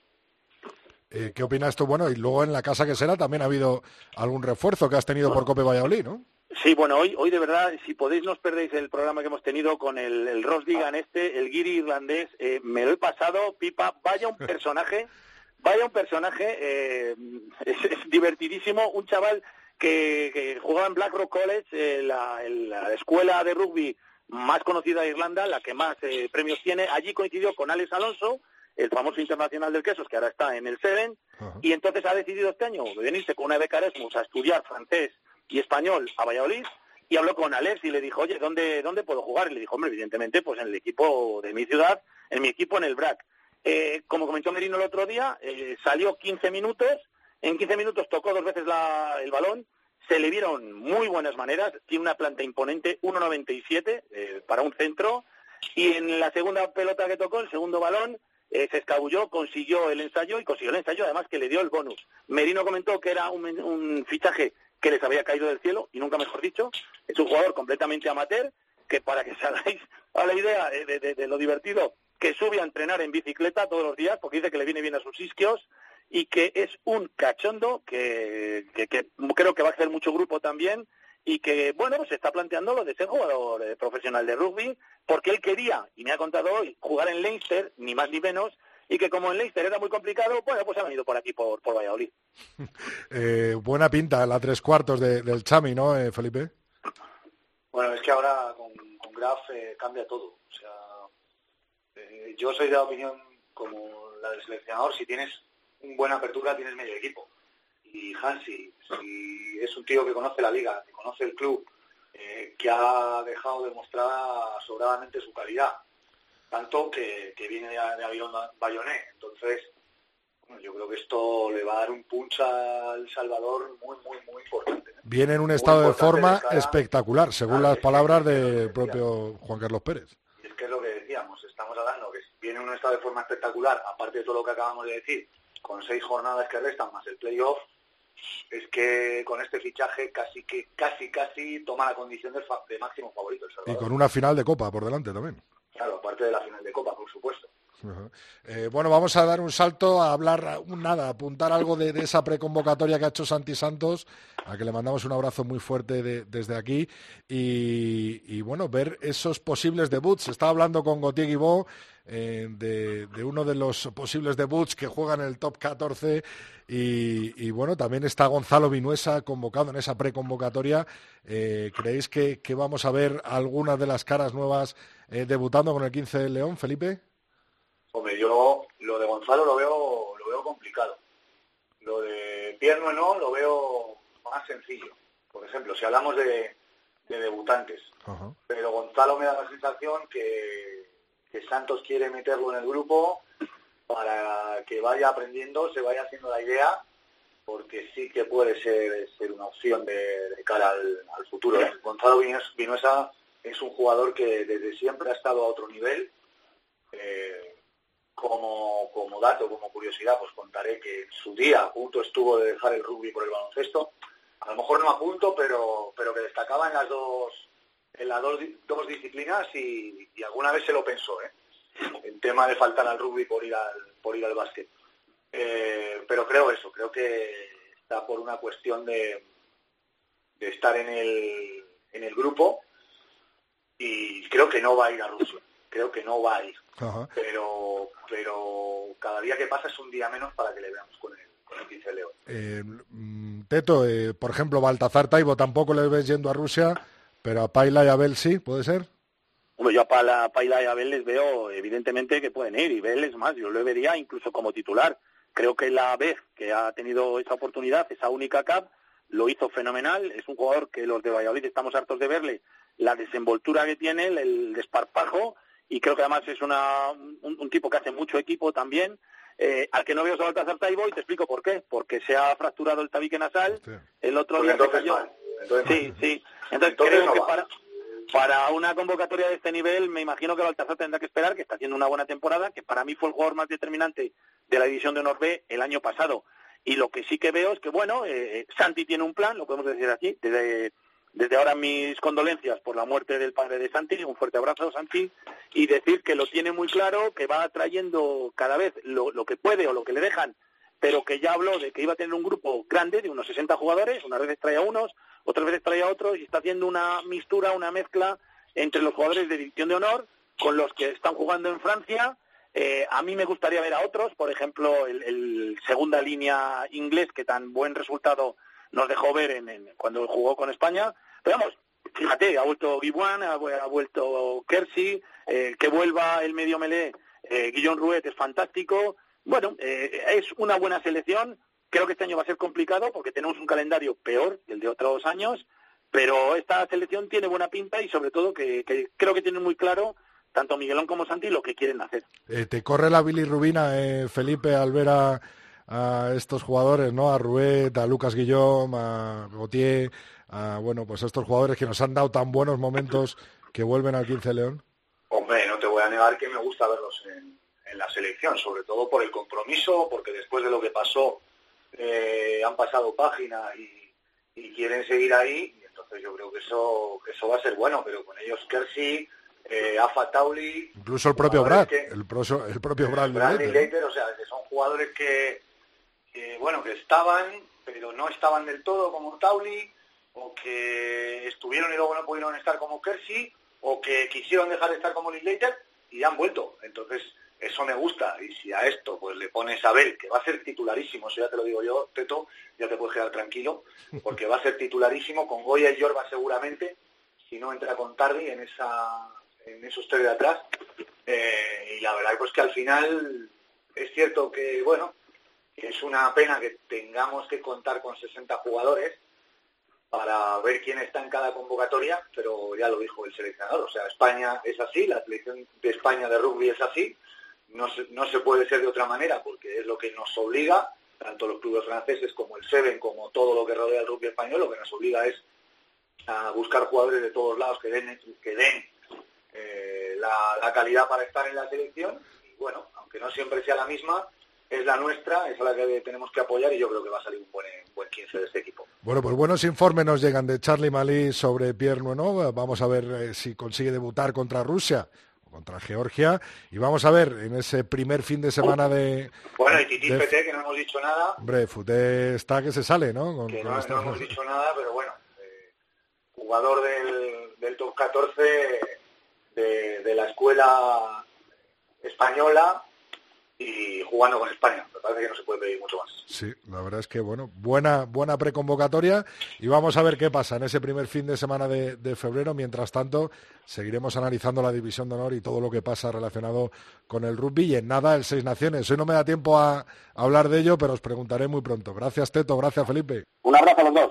Eh, ¿Qué opinas tú? Bueno, y luego en la casa que será también ha habido algún refuerzo que has tenido por Cope Valladolid, ¿no? Sí, bueno, hoy, hoy de verdad, si podéis no os perdéis el programa que hemos tenido con el, el Ross Digan este, el guiri irlandés, eh, me lo he pasado, pipa, vaya un personaje, vaya un personaje, eh, es, divertidísimo, un chaval que, jugaba en Blackrock College, la, la, escuela de rugby más conocida de Irlanda, la que más premios tiene, allí coincidió con Alex Alonso, el famoso internacional del quesos, que ahora está en el Seven, y entonces ha decidido este año venirse con una beca Erasmus a estudiar francés y español a Valladolid, y habló con Alex y le dijo, oye, ¿dónde, ¿dónde puedo jugar? Y le dijo, hombre, evidentemente, pues en el equipo de mi ciudad, en mi equipo en el BRAC. Eh, como comentó Merino el otro día, eh, salió 15 minutos, en 15 minutos tocó dos veces el balón, se le vieron muy buenas maneras, tiene una planta imponente, 1.97 eh, para un centro, y en la segunda pelota que tocó, el segundo balón, eh, se escabulló, consiguió el ensayo y consiguió el ensayo además que le dio el bonus. Merino comentó que era un, fichaje que les había caído del cielo y nunca mejor dicho. Es un jugador completamente amateur que para que hagáis a la idea de, lo divertido que sube a entrenar en bicicleta todos los días porque dice que le viene bien a sus isquios y que es un cachondo que, que, que creo que va a hacer mucho grupo también y que, bueno, se está planteando lo de ser jugador eh, profesional de rugby, porque él quería, y me ha contado hoy, jugar en Leinster, ni más ni menos, y que como en Leinster era muy complicado, bueno, pues ha venido por aquí, por, por Valladolid. Eh, buena pinta la tres cuartos del Chami, ¿no, eh, Felipe? Bueno, es que ahora con, con Graf cambia todo. Yo soy de la opinión, como la del seleccionador, si tienes una buena apertura, tienes medio equipo y Hansi, si es un tío que conoce la liga, que conoce el club, eh, que ha dejado demostrada sobradamente su calidad, tanto que, viene de, avión Bayonet. Entonces, yo creo que esto le va a dar un punch al Salvador muy, muy, muy importante. ¿eh? Viene en un estado de forma espectacular, según las palabras del propio Juan Carlos Pérez. Y es que es lo que decíamos, estamos hablando que viene en un estado de forma espectacular, aparte de todo lo que acabamos de decir, con seis jornadas que restan más el playoff, es que con este fichaje casi que casi casi toma la condición de, de máximo favorito Y con una final de Copa por delante también. Claro, aparte de la final de Copa, por supuesto. Eh, bueno, vamos a dar un salto a hablar, nada, apuntar algo de, esa preconvocatoria que ha hecho Santi Santos, a que le mandamos un abrazo muy fuerte desde aquí, y, bueno, ver esos posibles debuts. Está hablando con Gautier Guibó eh, de, uno de los posibles debuts que juega en el top 14, y, bueno, también está Gonzalo Vinuesa convocado en esa preconvocatoria. Eh, ¿Creéis que, vamos a ver algunas de las caras nuevas debutando con el 15 de León, Felipe? Hombre, yo lo de Gonzalo lo veo, lo veo complicado. Lo de Pierno no lo veo más sencillo. Por ejemplo, si hablamos de, debutantes. Pero Gonzalo me da la sensación que, Santos quiere meterlo en el grupo para que vaya aprendiendo, se vaya haciendo la idea, porque sí que puede ser, ser una opción de, cara al, futuro. ¿eh? Gonzalo Vinuesa es un jugador que desde siempre ha estado a otro nivel. Eh, como, como dato, como curiosidad, pues contaré que su día a punto estuvo de dejar el rugby por el baloncesto. A lo mejor no a punto, pero, pero que destacaba en las dos, en las dos, dos disciplinas y, alguna vez se lo pensó, ¿eh? En tema de faltar al rugby por ir al, por ir al básquet. Eh, pero creo eso, creo que está por una cuestión de, de estar en el, en el grupo y creo que no va a ir a Rusia creo que no va a ir. Pero, pero cada día que pasa es un día menos para que le veamos con el, con el 15 de León. Eh, mm, Teto, eh, por ejemplo, Baltazar Taibo tampoco le ves yendo a Rusia, pero a Paila y a Abel sí, ¿puede ser? Bueno, yo a Paila, Paila y a Abel les veo evidentemente que pueden ir, y Bel es más, yo lo vería incluso como titular. creo que la vez que ha tenido esa oportunidad, esa única cap, lo hizo fenomenal. Es un jugador que los de Valladolid estamos hartos de verle la desenvoltura que tiene, el, desparpajo, y creo que además es una, un, tipo que hace mucho equipo también. Eh, al que no veo es a Baltasar Taibo y te explico por qué. Porque se ha fracturado el tabique nasal, el otro día se cayó. sí, sí. Entonces, creo que para, para una convocatoria de este nivel, me imagino que Baltasar tendrá que esperar, que está haciendo una buena temporada, que para mí fue el jugador más determinante de la división de Honor B el año pasado. Y lo que sí que veo es que, bueno, eh, Santi tiene un plan, lo podemos decir aquí, desde, desde ahora mis condolencias por la muerte del padre de Santi, un fuerte abrazo, Santi, y decir que lo tiene muy claro, que va trayendo cada vez lo, que puede o lo que le dejan pero que ya habló de que iba a tener un grupo grande de unos 60 jugadores, unas veces traía unos, otras veces traía otros, y está haciendo una mistura, una mezcla entre los jugadores de división de honor con los que están jugando en Francia. Eh, a mí me gustaría ver a otros, por ejemplo, el, segunda línea inglés que tan buen resultado nos dejó ver en, cuando jugó con España. Pero vamos, fíjate, ha vuelto Guibuan, ha, vuelto Kersey, eh, que vuelva el medio melé, eh, Guillaume Rouet es fantástico, bueno, eh, es una buena selección. Creo que este año va a ser complicado porque tenemos un calendario peor que el de otros años, pero esta selección tiene buena pinta y sobre todo que, creo que tienen muy claro tanto Miguelón como Santi lo que quieren hacer. Eh, te corre la bilirrubina, eh, Felipe, al ver a, estos jugadores, ¿no? A Ruet, a Lucas Guillón, a Gautier, a, bueno, pues a estos jugadores que nos han dado tan buenos momentos que vuelven al 15 León. Hombre, no te voy a negar que me gusta verlos en, en la selección, sobre todo por el compromiso, porque después de lo que pasó eh, han pasado página y, quieren seguir ahí, y entonces yo creo que eso eso va a ser bueno, pero con ellos Kersey, eh, Afa Tauli... Incluso el propio Brad, el, el, propio Brad. Leiter, o sea, que son jugadores que, bueno, que estaban, pero no estaban del todo como Tauli, o que estuvieron y luego no pudieron estar como Kersey, o que quisieron dejar de estar como Linklater y han vuelto. Entonces, eso me gusta. Y si a esto pues le pones a ver que va a ser titularísimo, eso ya te lo digo yo, Teto, ya te puedes quedar tranquilo, porque va a ser titularísimo con Goya y Yorba seguramente, si no entra con Tardi en esa en esos tres de atrás. Eh, y la verdad pues que al final es cierto que, bueno, es una pena que tengamos que contar con 60 jugadores para ver quién está en cada convocatoria, pero ya lo dijo el seleccionador, o sea, España es así, la selección de España de rugby es así, no se, no se puede ser de otra manera porque es lo que nos obliga, tanto los clubes franceses como el Seven, como todo lo que rodea el rugby español, lo que nos obliga es a buscar jugadores de todos lados que den, que den eh, la, calidad para estar en la selección. Y bueno, aunque no siempre sea la misma, es la nuestra, es la que tenemos que apoyar y yo creo que va a salir un buen, buen 15 de este equipo. Bueno, pues buenos informes nos llegan de Charlie Malí sobre Pierre Nuenov. Vamos a ver eh, si consigue debutar contra Rusia contra Georgia. Y vamos a ver, en ese primer fin de semana de... Bueno, y Titi Pete, que no hemos dicho nada. Hombre, Fute está que se sale, ¿no? que no, hemos dicho nada, pero bueno, eh, jugador del, del top 14 de, de la escuela española, y jugando con España. Me parece que no se puede pedir mucho más. Sí, la verdad es que bueno, buena, buena preconvocatoria y vamos a ver qué pasa en ese primer fin de semana de, febrero. Mientras tanto, seguiremos analizando la división de honor y todo lo que pasa relacionado con el rugby y en nada el Seis Naciones. Hoy no me da tiempo a, hablar de ello, pero os preguntaré muy pronto. Gracias Teto, gracias Felipe. Un abrazo a los dos.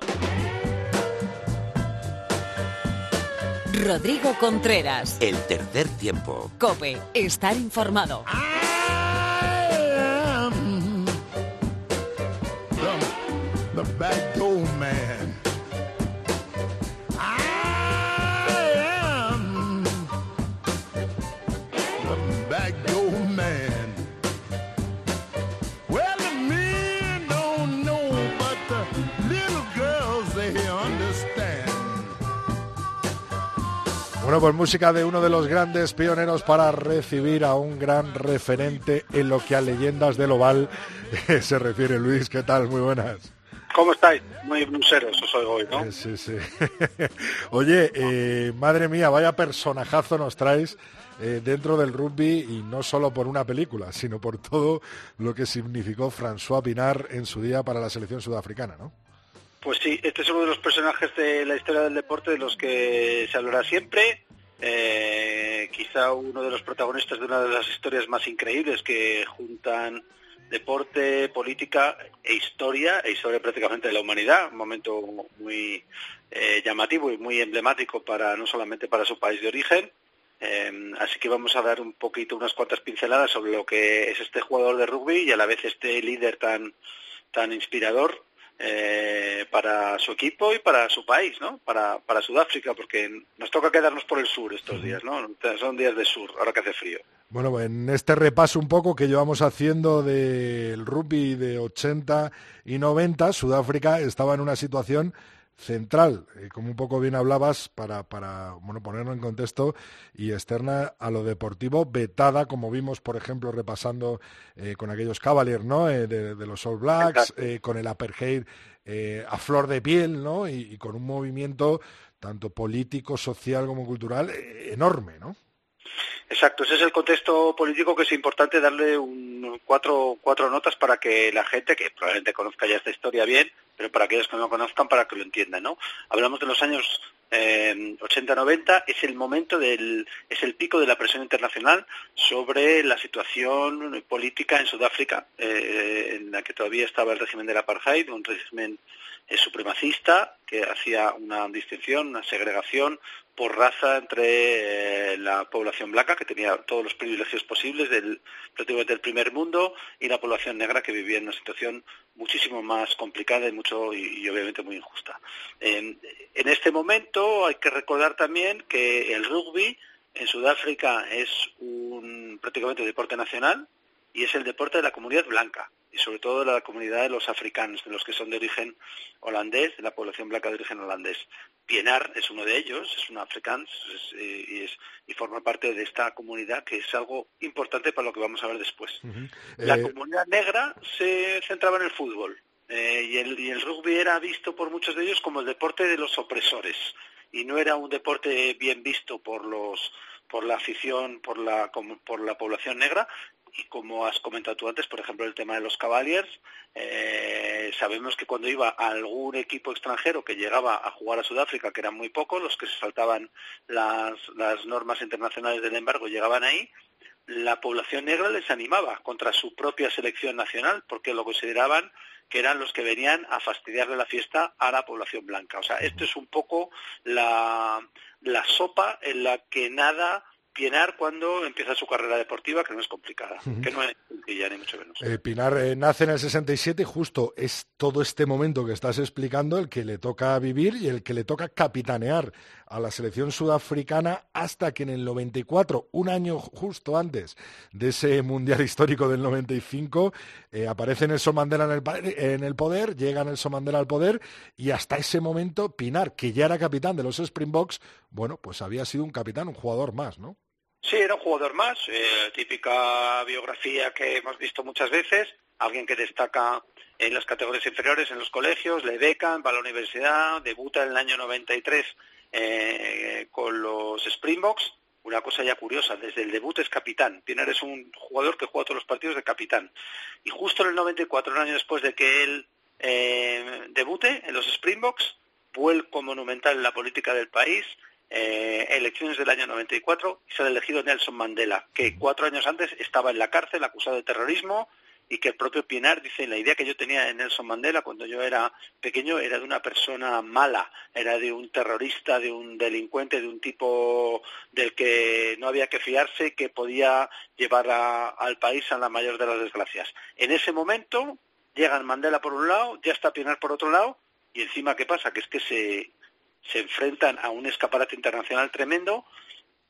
Rodrigo Contreras. El tercer tiempo. Cope, estar informado. Bueno, pues música de uno de los grandes pioneros para recibir a un gran referente en lo que a leyendas del oval se refiere. Luis, ¿qué tal? Muy buenas. ¿Cómo estáis? Muy bruseros os oigo hoy, ¿no? Eh, sí, sí. Oye, eh, madre mía, vaya personajazo nos traes eh, dentro del rugby y no solo por una película, sino por todo lo que significó François Pinar en su día para la selección sudafricana, ¿no? Pues sí, este es uno de los personajes de la historia del deporte de los que se hablará siempre. quizá uno de los protagonistas de una de las historias más increíbles que juntan deporte, política e historia, e historia prácticamente de la humanidad, un momento muy eh, llamativo y muy emblemático para no solamente para su país de origen. Eh, así que vamos a dar un poquito, unas cuantas pinceladas sobre lo que es este jugador de rugby y a la vez este líder tan, tan inspirador eh, para su equipo y para su país, ¿no? Para, para Sudáfrica, porque nos toca quedarnos por el sur estos días, ¿no? Son días de sur, ahora que hace frío. Bueno, en este repaso un poco que llevamos haciendo del rugby de 80 y 90, Sudáfrica estaba en una situación central, eh, como un poco bien hablabas, para, para bueno, ponerlo en contexto, y externa a lo deportivo, vetada, como vimos, por ejemplo, repasando eh, con aquellos Cavaliers ¿no? Eh, de, los All Blacks, con el apartheid a flor de piel, ¿no? y con un movimiento tanto político, social como cultural enorme, ¿no? Exacto, ese es el contexto político que es importante darle un, cuatro, cuatro notas para que la gente, que probablemente conozca ya esta historia bien, pero para aquellos que no lo conozcan, para que lo entiendan, ¿no? Hablamos de los años eh, 80-90, es el momento del, es el pico de la presión internacional sobre la situación política en Sudáfrica, eh, en la que todavía estaba el régimen del apartheid, un régimen eh, supremacista que hacía una distinción, una segregación por raza entre eh, la población blanca, que tenía todos los privilegios posibles del, prácticamente del primer mundo, y la población negra, que vivía en una situación muchísimo más complicada y, mucho, y, obviamente muy injusta. en este momento hay que recordar también que el rugby en Sudáfrica es un prácticamente deporte nacional y es el deporte de la comunidad blanca y sobre todo de la comunidad de los africanos, de los que son de origen holandés, de la población blanca de origen holandés. Pienar es uno de ellos, es un africano y, y, forma parte de esta comunidad que es algo importante para lo que vamos a ver después. La eh, comunidad negra se centraba en el fútbol eh, y, el, y el rugby era visto por muchos de ellos como el deporte de los opresores y no era un deporte bien visto por los por la afición, por la, por la población negra, y como has comentado tú antes, por ejemplo, el tema de los Cavaliers, eh, sabemos que cuando iba algún equipo extranjero que llegaba a jugar a Sudáfrica, que eran muy pocos, los que se saltaban las, las normas internacionales del embargo llegaban ahí, la población negra les animaba contra su propia selección nacional porque lo consideraban que eran los que venían a fastidiarle la fiesta a la población blanca. O sea, esto es un poco la, la sopa en la que nada Pinar cuando empieza su carrera deportiva, que no es complicada, que no es sencilla ni mucho menos. Eh, Pinar eh, nace en el 67 y justo es todo este momento que estás explicando el que le toca vivir y el que le toca capitanear a la selección sudafricana hasta que en el 94, un año justo antes de ese mundial histórico del 95, eh, aparece Nelson Mandela en el, en el poder, llega Nelson Mandela al poder y hasta ese momento Pinar, que ya era capitán de los Springboks, bueno, pues había sido un capitán, un jugador más, ¿no? Sí, era un jugador más, eh, típica biografía que hemos visto muchas veces, alguien que destaca en las categorías inferiores, en los colegios, le becan, va a la universidad, debuta en el año 93 eh, con los Springboks. Una cosa ya curiosa, desde el debut es capitán. Pienaar es un jugador que juega todos los partidos de capitán. Y justo en el 94, un año después de que él eh, debute en los Springboks, vuelco monumental en la política del país, eh, elecciones del año 94 y se ha elegido Nelson Mandela, que cuatro años antes estaba en la cárcel acusado de terrorismo y que el propio Pinar dice, la idea que yo tenía de Nelson Mandela cuando yo era pequeño era de una persona mala, era de un terrorista, de un delincuente, de un tipo del que no había que fiarse, que podía llevar al país a la mayor de las desgracias. En ese momento llegan Mandela por un lado, ya está Pinar por otro lado, y encima, ¿qué pasa? Que es que se se enfrentan a un escaparate internacional tremendo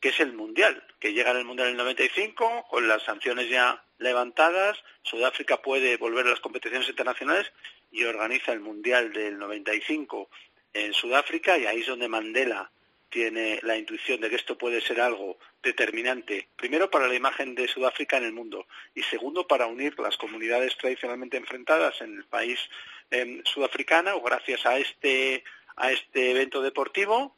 que es el Mundial, que llega en el Mundial en el 95 con las sanciones ya levantadas, Sudáfrica puede volver a las competiciones internacionales y organiza el Mundial del 95 en Sudáfrica y ahí es donde Mandela tiene la intuición de que esto puede ser algo determinante, primero para la imagen de Sudáfrica en el mundo y segundo para unir las comunidades tradicionalmente enfrentadas en el país eh, sudafricano gracias a este a este evento deportivo,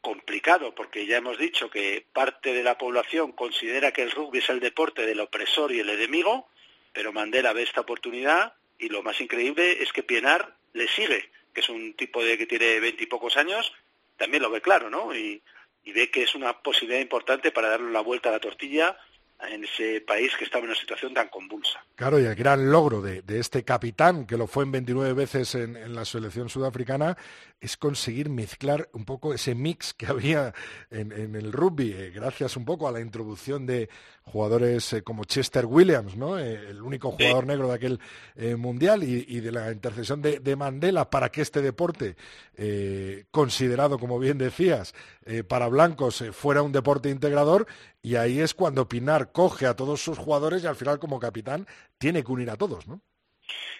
complicado, porque ya hemos dicho que parte de la población considera que el rugby es el deporte del opresor y el enemigo, pero Mandela ve esta oportunidad y lo más increíble es que Pienar le sigue, que es un tipo de que tiene veintipocos años, también lo ve claro, ¿no? Y, ve que es una posibilidad importante para darle la vuelta a la tortilla en ese país que estaba en una situación tan convulsa. Claro, y el gran logro de, este capitán, que lo fue en 29 veces en, la selección sudafricana, es conseguir mezclar un poco ese mix que había en, el rugby, eh, gracias un poco a la introducción de jugadores eh, como Chester Williams, ¿no? Eh, el único jugador negro de aquel mundial, y, de la intercesión de, Mandela para que este deporte, considerado, como bien decías, para blancos, fuera un deporte integrador, y ahí es cuando Pinar coge a todos sus jugadores y al final como capitán tiene que unir a todos, ¿no?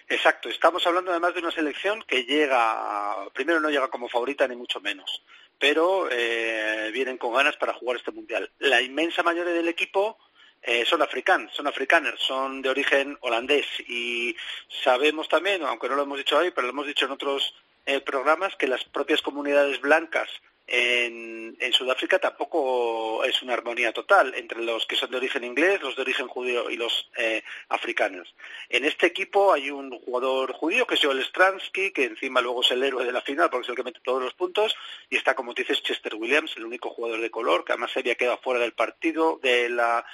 Exacto, estamos hablando además de una selección que llega, primero no llega como favorita ni mucho menos, pero eh, vienen con ganas para jugar este mundial. La inmensa mayoría del equipo eh, son africanos, son africaners, son de origen holandés y sabemos también, aunque no lo hemos dicho hoy, pero lo hemos dicho en otros eh, programas, que las propias comunidades blancas en, Sudáfrica tampoco es una armonía total entre los que son de origen inglés, los de origen judío y los eh, africanos. En este equipo hay un jugador judío que es Joel Stransky, que encima luego es el héroe de la final porque es el que mete todos los puntos, y está, como dices, Chester Williams, el único jugador de color, que además se había quedado fuera del partido de la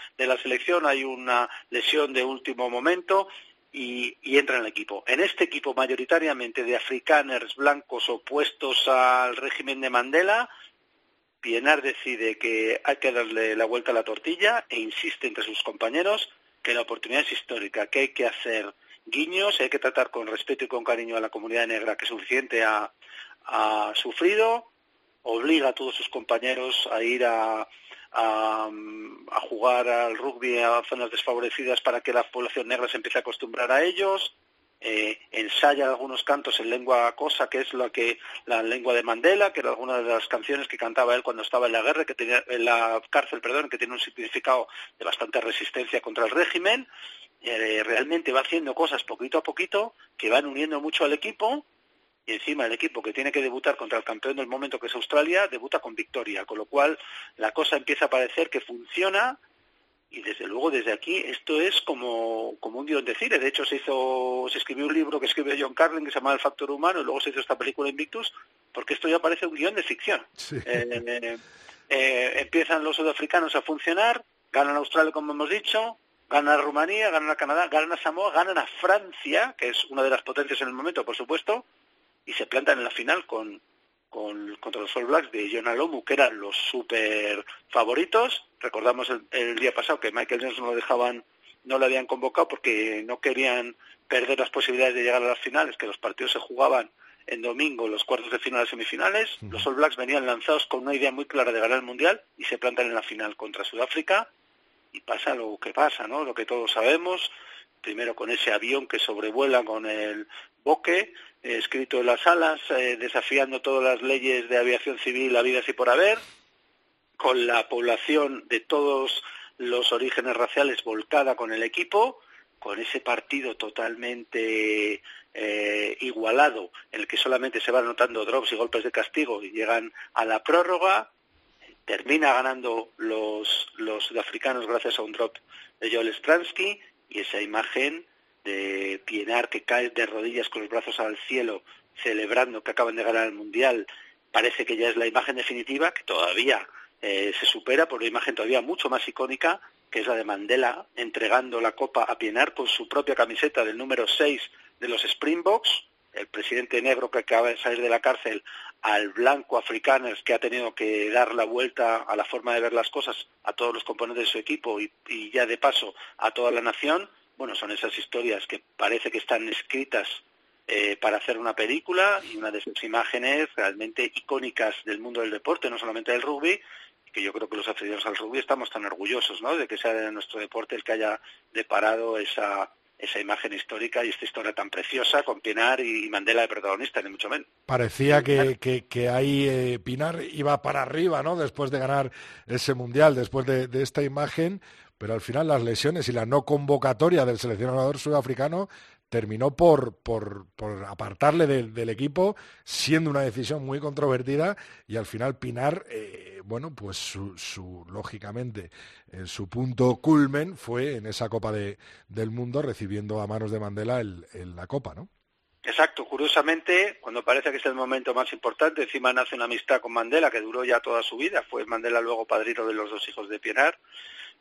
selección. Hay una lesión de último momento y, entra en el equipo. En este equipo mayoritariamente de africaners blancos opuestos al régimen de Mandela, Pienar decide que hay que darle la vuelta a la tortilla e insiste entre sus compañeros que la oportunidad es histórica, que hay que hacer guiños, hay que tratar con respeto y con cariño a la comunidad negra que suficiente ha sufrido, obliga a todos sus compañeros a ir a, a, jugar al rugby a zonas desfavorecidas para que la población negra se empiece a acostumbrar a ellos. Eh, ensaya algunos cantos en lengua cosa, que es la que la lengua de Mandela, que era alguna de las canciones que cantaba él cuando estaba en la guerra, que tenía en la cárcel, perdón, que tiene un significado de bastante resistencia contra el régimen. Eh, realmente va haciendo cosas poquito a poquito que van uniendo mucho al equipo y encima el equipo que tiene que debutar contra el campeón del momento que es Australia debuta con victoria, con lo cual la cosa empieza a parecer que funciona y desde luego desde aquí esto es como, como un guion de cine. De hecho se hizo, se escribió un libro que escribió John Carlin que se llama El factor humano y luego se hizo esta película Invictus porque esto ya parece un guion de ficción. Eh, eh, empiezan los sudafricanos a funcionar, ganan Australia como hemos dicho, ganan a Rumanía, ganan a Canadá, ganan a Samoa, ganan a Francia, que es una de las potencias en el momento, por supuesto, y se plantan en la final con, contra los All Blacks de John Alomu, que eran los super favoritos. Recordamos el, día pasado que Michael Jones no lo dejaban, no lo habían convocado porque no querían perder las posibilidades de llegar a las finales, que los partidos se jugaban en domingo, los cuartos de final y semifinales. Los All Blacks venían lanzados con una idea muy clara de ganar el Mundial y se plantan en la final contra Sudáfrica y pasa lo que pasa, ¿no? Lo que todos sabemos, primero con ese avión que sobrevuela con el boque, escrito en las alas, eh, desafiando todas las leyes de aviación civil habidas y por haber, con la población de todos los orígenes raciales volcada con el equipo, con ese partido totalmente eh, igualado, en el que solamente se van anotando drops y golpes de castigo y llegan a la prórroga, termina ganando los, los sudafricanos gracias a un drop de Joel Stransky y esa imagen de Pienar que cae de rodillas con los brazos al cielo celebrando que acaban de ganar el Mundial, parece que ya es la imagen definitiva, que todavía eh, se supera por una imagen todavía mucho más icónica, que es la de Mandela entregando la copa a Pienar con su propia camiseta del número 6 de los Springboks, el presidente negro que acaba de salir de la cárcel al blanco africano que ha tenido que dar la vuelta a la forma de ver las cosas a todos los componentes de su equipo y ya de paso a toda la nación, bueno, son esas historias que parece que están escritas eh, para hacer una película y una de esas imágenes realmente icónicas del mundo del deporte, no solamente del rugby, que yo creo que los aficionados al rugby estamos tan orgullosos ¿no? de que sea de nuestro deporte el que haya deparado esa, esa imagen histórica y esta historia tan preciosa con Pinar y Mandela de protagonista, ni mucho menos. Parecía que, que, ahí eh, Pinar iba para arriba, ¿no? Después de ganar ese mundial, después de, de esta imagen, pero al final las lesiones y la no convocatoria del seleccionador sudafricano terminó por, por, apartarle del equipo, siendo una decisión muy controvertida, y al final Pinar, eh, bueno, pues su, lógicamente, en su punto culmen fue en esa Copa de, del Mundo, recibiendo a manos de Mandela el, la Copa, ¿no? Exacto, curiosamente, cuando parece que es el momento más importante, encima nace una amistad con Mandela que duró ya toda su vida, fue Mandela luego padrino de los dos hijos de Pinar,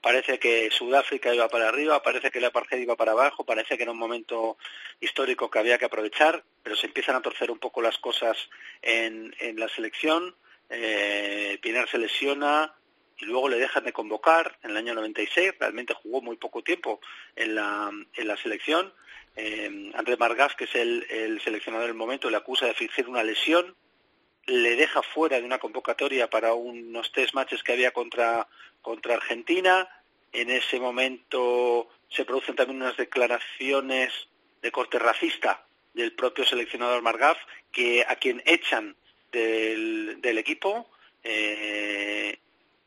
parece que Sudáfrica iba para arriba, parece que la apartheid iba para abajo, parece que era un momento histórico que había que aprovechar, pero se empiezan a torcer un poco las cosas en, en la selección. Eh, Pinar se lesiona y luego le dejan de convocar en el año 96, realmente jugó muy poco tiempo en la, en la selección. Eh, Andrés Margas, que es el, el seleccionador del momento, le acusa de fingir una lesión, le deja fuera de una convocatoria para unos test matches que había contra, contra Argentina. En ese momento se producen también unas declaraciones de corte racista del propio seleccionador Margaf, que a quien echan del, del equipo eh,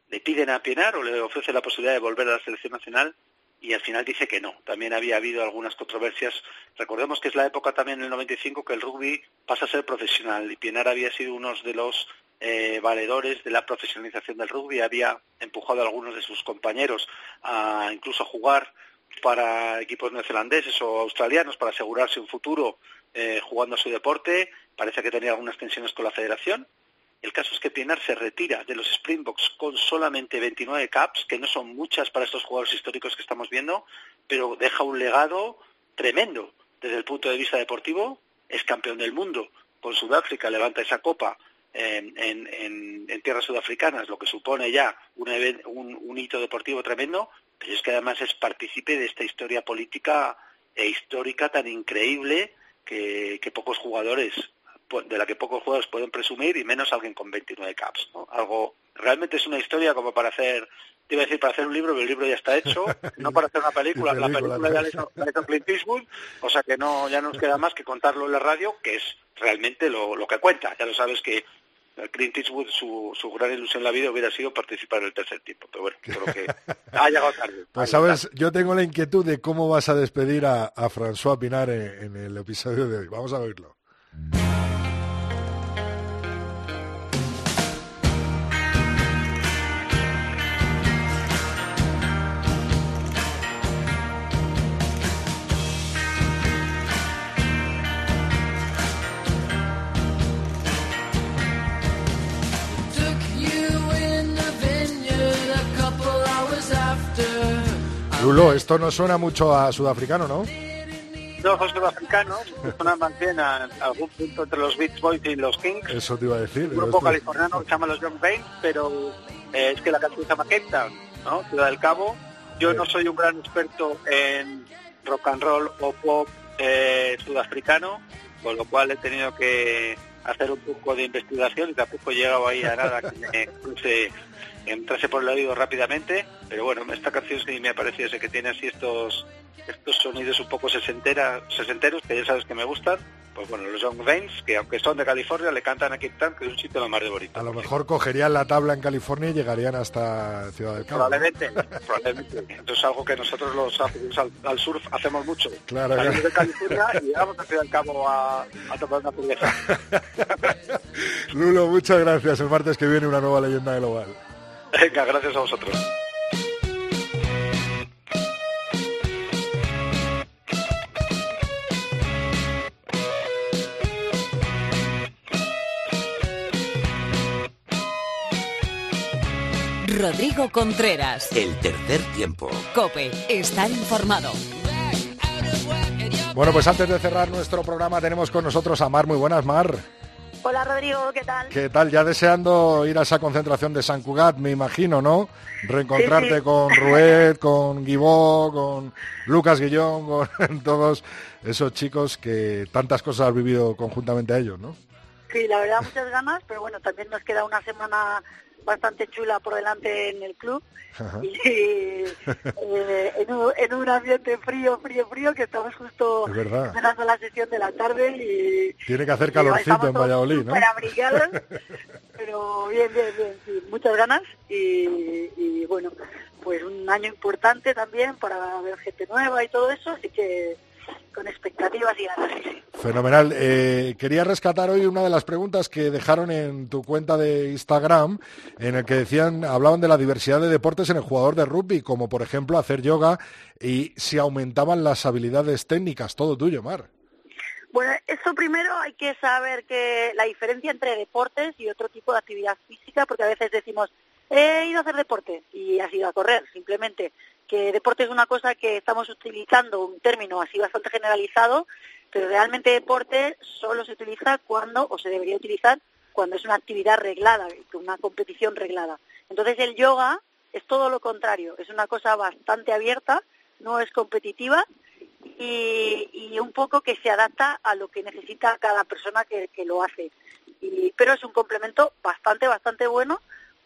le piden a Pienar o le ofrece la posibilidad de volver a la selección nacional y al final dice que no. También había habido algunas controversias. Recordemos que es la época también en el 95 que el rugby pasa a ser profesional y Pienar había sido uno de los eh, valedores de la profesionalización del rugby, había empujado a algunos de sus compañeros a incluso a jugar para equipos neozelandeses o australianos para asegurarse un futuro eh, jugando su deporte. Parece que tenía algunas tensiones con la federación el caso es que Pienar se retira de los Springboks con solamente 29 caps, que no son muchas para estos jugadores históricos que estamos viendo, pero deja un legado tremendo desde el punto de vista deportivo. Es campeón del mundo con Sudáfrica, levanta esa copa en, tierras sudafricanas, lo que supone ya un, hito deportivo tremendo, pero es que además es partícipe de esta historia política e histórica tan increíble que pocos jugadores de la que pocos jugadores pueden presumir y menos alguien con 29 caps. ¿no? Algo realmente es una historia como para hacer, te iba a decir para hacer un libro, pero el libro ya está hecho, no para hacer una película, la película ya la hizo, Clint Eastwood, o sea que no ya nos queda más que contarlo en la radio, que es realmente lo, lo que cuenta. Ya lo sabes que Clint Eastwood, su, su gran ilusión en la vida hubiera sido participar en el tercer tiempo, pero bueno, creo que ha llegado tarde. Pues sabes, yo tengo la inquietud de cómo vas a despedir a, a François Pinar en, en el episodio de hoy. Vamos a oírlo. Lulo, esto no suena mucho a sudafricano, ¿no? No, son sudafricanos, suena más bien a, algún punto entre los Beach Boys y los Kings. Eso te iba a decir. Un grupo californiano que se llama los Young Baines, pero eh, es que la canción se llama Cape Town, ¿no? Ciudad del Cabo. Yo no soy un gran experto en rock and roll o pop eh, sudafricano, con lo cual he tenido que hacer un poco de investigación y tampoco he llegado ahí a nada que me cruce entrase por el oído rápidamente, pero bueno, esta canción sí me ha parecido que tiene así estos estos sonidos un poco sesentera, sesenteros, que ya sabes que me gustan, pues bueno, los Young Veins, que aunque son de California, le cantan a Cape Town, que es un sitio lo más de bonito. A lo mejor cogerían la tabla en California y llegarían hasta Ciudad del Cabo. Probablemente, probablemente. Entonces es algo que nosotros los al, al, surf hacemos mucho. Claro, Salimos de California y llegamos a Ciudad del Cabo a, a tomar una cerveza. Lulo, muchas gracias. El martes que viene una nueva leyenda global. Venga, gracias a vosotros. Rodrigo Contreras. El tercer tiempo. Cope, estar informado. Bueno, pues antes de cerrar nuestro programa tenemos con nosotros a Mar. Muy buenas, Mar. Hola Rodrigo, ¿qué tal? ¿Qué tal? Ya deseando ir a esa concentración de San Cugat, me imagino, ¿no? Reencontrarte con Ruet, con Guibó, con Lucas Guillón, con todos esos chicos que tantas cosas has vivido conjuntamente a ellos, ¿no? Sí, la verdad muchas ganas, pero bueno, también nos queda una semana bastante chula por delante en el club. Y eh, en, un, en, un, ambiente frío, frío, frío, que estamos justo esperando la sesión de la tarde y... Tiene que hacer calorcito en Valladolid, ¿no? pero bien, bien, bien, sí, muchas ganas y, y bueno, pues un año importante también para ver gente nueva y todo eso, así que con expectativas y ganas. Fenomenal. Eh, quería rescatar hoy una de las preguntas que dejaron en tu cuenta de Instagram, en el que decían, hablaban de la diversidad de deportes en el jugador de rugby, como por ejemplo hacer yoga y si aumentaban las habilidades técnicas. Todo tuyo, Mar. Bueno, eso primero hay que saber que la diferencia entre deportes y otro tipo de actividad física, porque a veces decimos He ido a hacer deporte y ha sido a correr, simplemente. Que deporte es una cosa que estamos utilizando, un término así bastante generalizado, pero realmente deporte solo se utiliza cuando, o se debería utilizar, cuando es una actividad reglada, una competición reglada. Entonces el yoga es todo lo contrario, es una cosa bastante abierta, no es competitiva y, un poco que se adapta a lo que necesita cada persona que, lo hace. pero es un complemento bastante, bastante bueno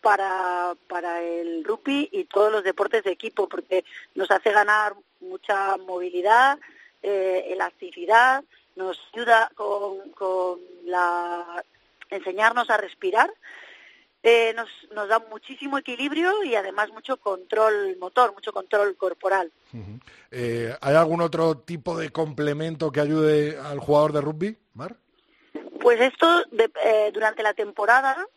para, para el rugby y todos los deportes de equipo, porque nos hace ganar mucha movilidad, eh, elasticidad, nos ayuda con, con la enseñarnos a respirar, eh, nos, nos da muchísimo equilibrio y además mucho control motor, mucho control corporal. Eh, ¿Hay algún otro tipo de complemento que ayude al jugador de rugby, Mar? Pues esto, eh, durante la temporada,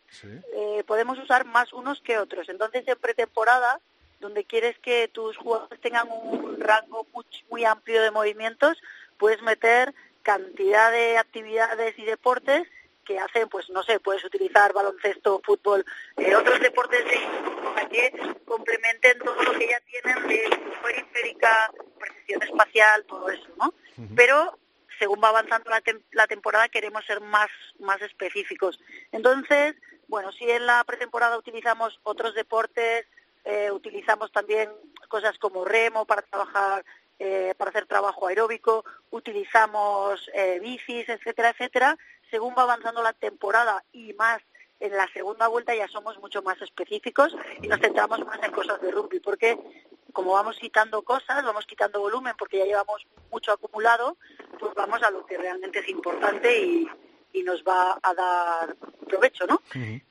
podemos usar más unos que otros. Entonces, en pretemporada, donde quieres que tus jugadores tengan un rango muy, muy amplio de movimientos, puedes meter cantidad de actividades y deportes que hacen, pues no sé, puedes utilizar baloncesto, fútbol, eh, otros deportes de que complementen todo lo que ya tienen de periférica, precisión espacial, todo eso, ¿no? Pero según va avanzando la, la, temporada queremos ser más, más específicos. Entonces, bueno, si en la pretemporada utilizamos otros deportes, eh, utilizamos también cosas como remo para trabajar eh, para hacer trabajo aeróbico, utilizamos eh, bicis, etcétera, etcétera. Según va avanzando la temporada y más en la segunda vuelta ya somos mucho más específicos y nos centramos más en cosas de rugby, porque como vamos quitando cosas, vamos quitando volumen porque ya llevamos mucho acumulado, pues vamos a lo que realmente es importante y, nos va a dar provecho, ¿no?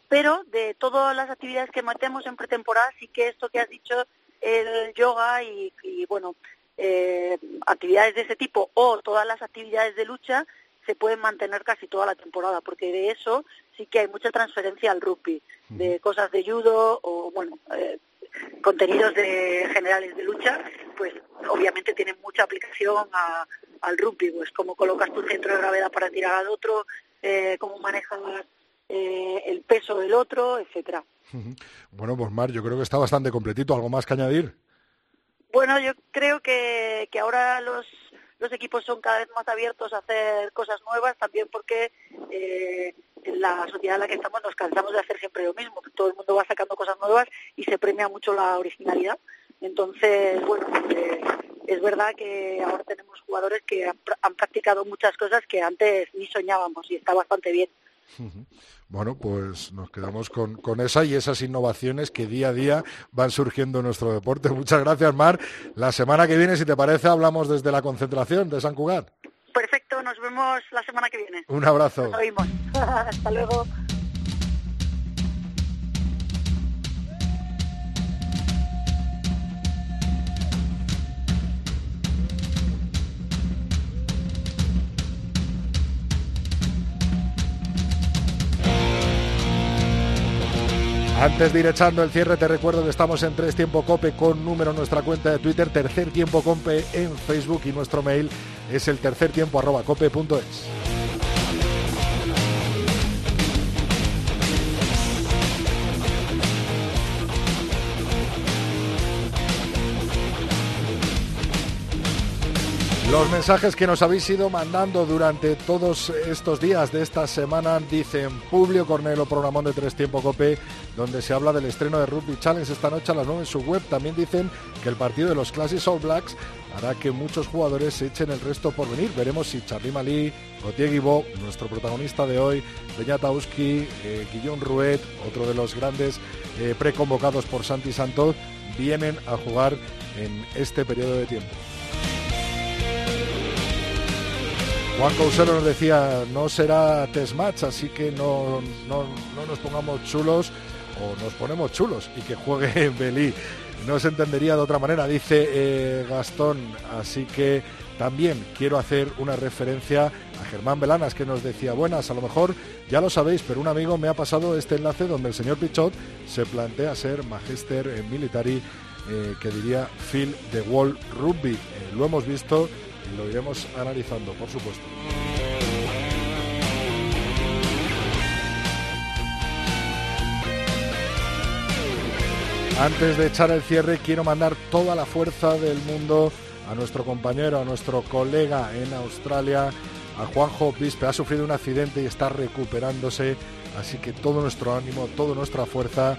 Pero de todas las actividades que metemos en pretemporada, sí que esto que has dicho, el yoga y bueno, eh, actividades de ese tipo o todas las actividades de lucha se pueden mantener casi toda la temporada, porque de eso sí que hay mucha transferencia al rugby, de cosas de judo o, bueno, eh, contenidos de generales de lucha, pues obviamente tienen mucha aplicación al rugby, pues cómo colocas tu centro de gravedad para tirar al otro, eh, cómo manejas eh, el peso del otro, etcétera. Bueno, pues Mar, yo creo que está bastante completito. ¿Algo más que añadir? Bueno, yo creo que, que ahora los, los equipos son cada vez más abiertos a hacer cosas nuevas, también porque eh, en la sociedad en la que estamos nos cansamos de hacer siempre lo mismo, todo el mundo va sacando cosas nuevas y se premia mucho la originalidad. Entonces, bueno, eh, es verdad que ahora tenemos jugadores que han, han practicado muchas cosas que antes ni soñábamos y está bastante bien. Bueno, pues nos quedamos con, con, esa y esas innovaciones que día a día van surgiendo en nuestro deporte. Muchas gracias, Mar. La semana que viene, si te parece, hablamos desde la concentración de San Cugat. Perfecto, nos vemos la semana que viene. Un abrazo. Nos. Hasta luego. Antes de ir echando el cierre, te recuerdo que estamos en Tres Tiempo Cope con número en nuestra cuenta de Twitter, Tercer Tiempo Cope en Facebook y nuestro mail es el tercer tiempo arroba cope.es. Los mensajes que nos habéis ido mandando durante todos estos días de esta semana dicen Publio Cornelo, programón de Tres Tiempo Cope, donde se habla del estreno de Rugby Challenge esta noche a las 9 en su web. También dicen que el partido de los Classic All Blacks hará que muchos jugadores se echen el resto por venir. Veremos si Charly Malí, Gautier Guibó, nuestro protagonista de hoy, Peñatauski, eh, Guillón Ruet, otro de los grandes eh, preconvocados por Santi Santos, vienen a jugar en este periodo de tiempo. Juan Couselo nos decía, no será test match, así que no, no, nos pongamos chulos o nos ponemos chulos y que juegue Belí. No se entendería de otra manera, dice eh, Gastón. Así que también quiero hacer una referencia a Germán Belanas que nos decía, buenas, a lo mejor ya lo sabéis, pero un amigo me ha pasado este enlace donde el señor Pichot se plantea ser Magister en Military, eh, que diría Phil de Wall Rugby. Eh, lo hemos visto lo iremos analizando, por supuesto. Antes de echar el cierre, quiero mandar toda la fuerza del mundo a nuestro compañero, a nuestro colega en Australia, a Juanjo Bispe. Ha sufrido un accidente y está recuperándose, así que todo nuestro ánimo, toda nuestra fuerza.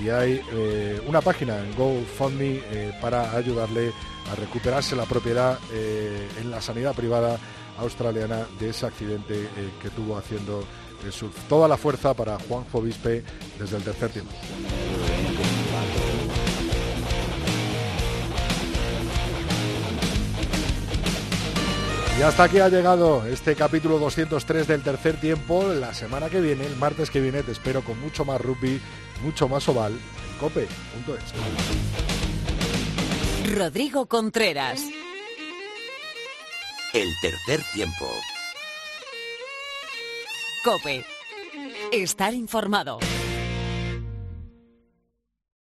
Y hay eh, una página en GoFundMe eh, para ayudarle a recuperarse la propiedad eh, en la sanidad privada australiana de ese accidente que tuvo haciendo el surf. Toda la fuerza para Juanjo Bispe desde el tercer tiempo. Y hasta aquí ha llegado este capítulo 203 del tercer tiempo. La semana que viene, el martes que viene, te espero con mucho más rugby, mucho más oval en cope.es. Rodrigo Contreras. El tercer tiempo. Cope. Estar informado.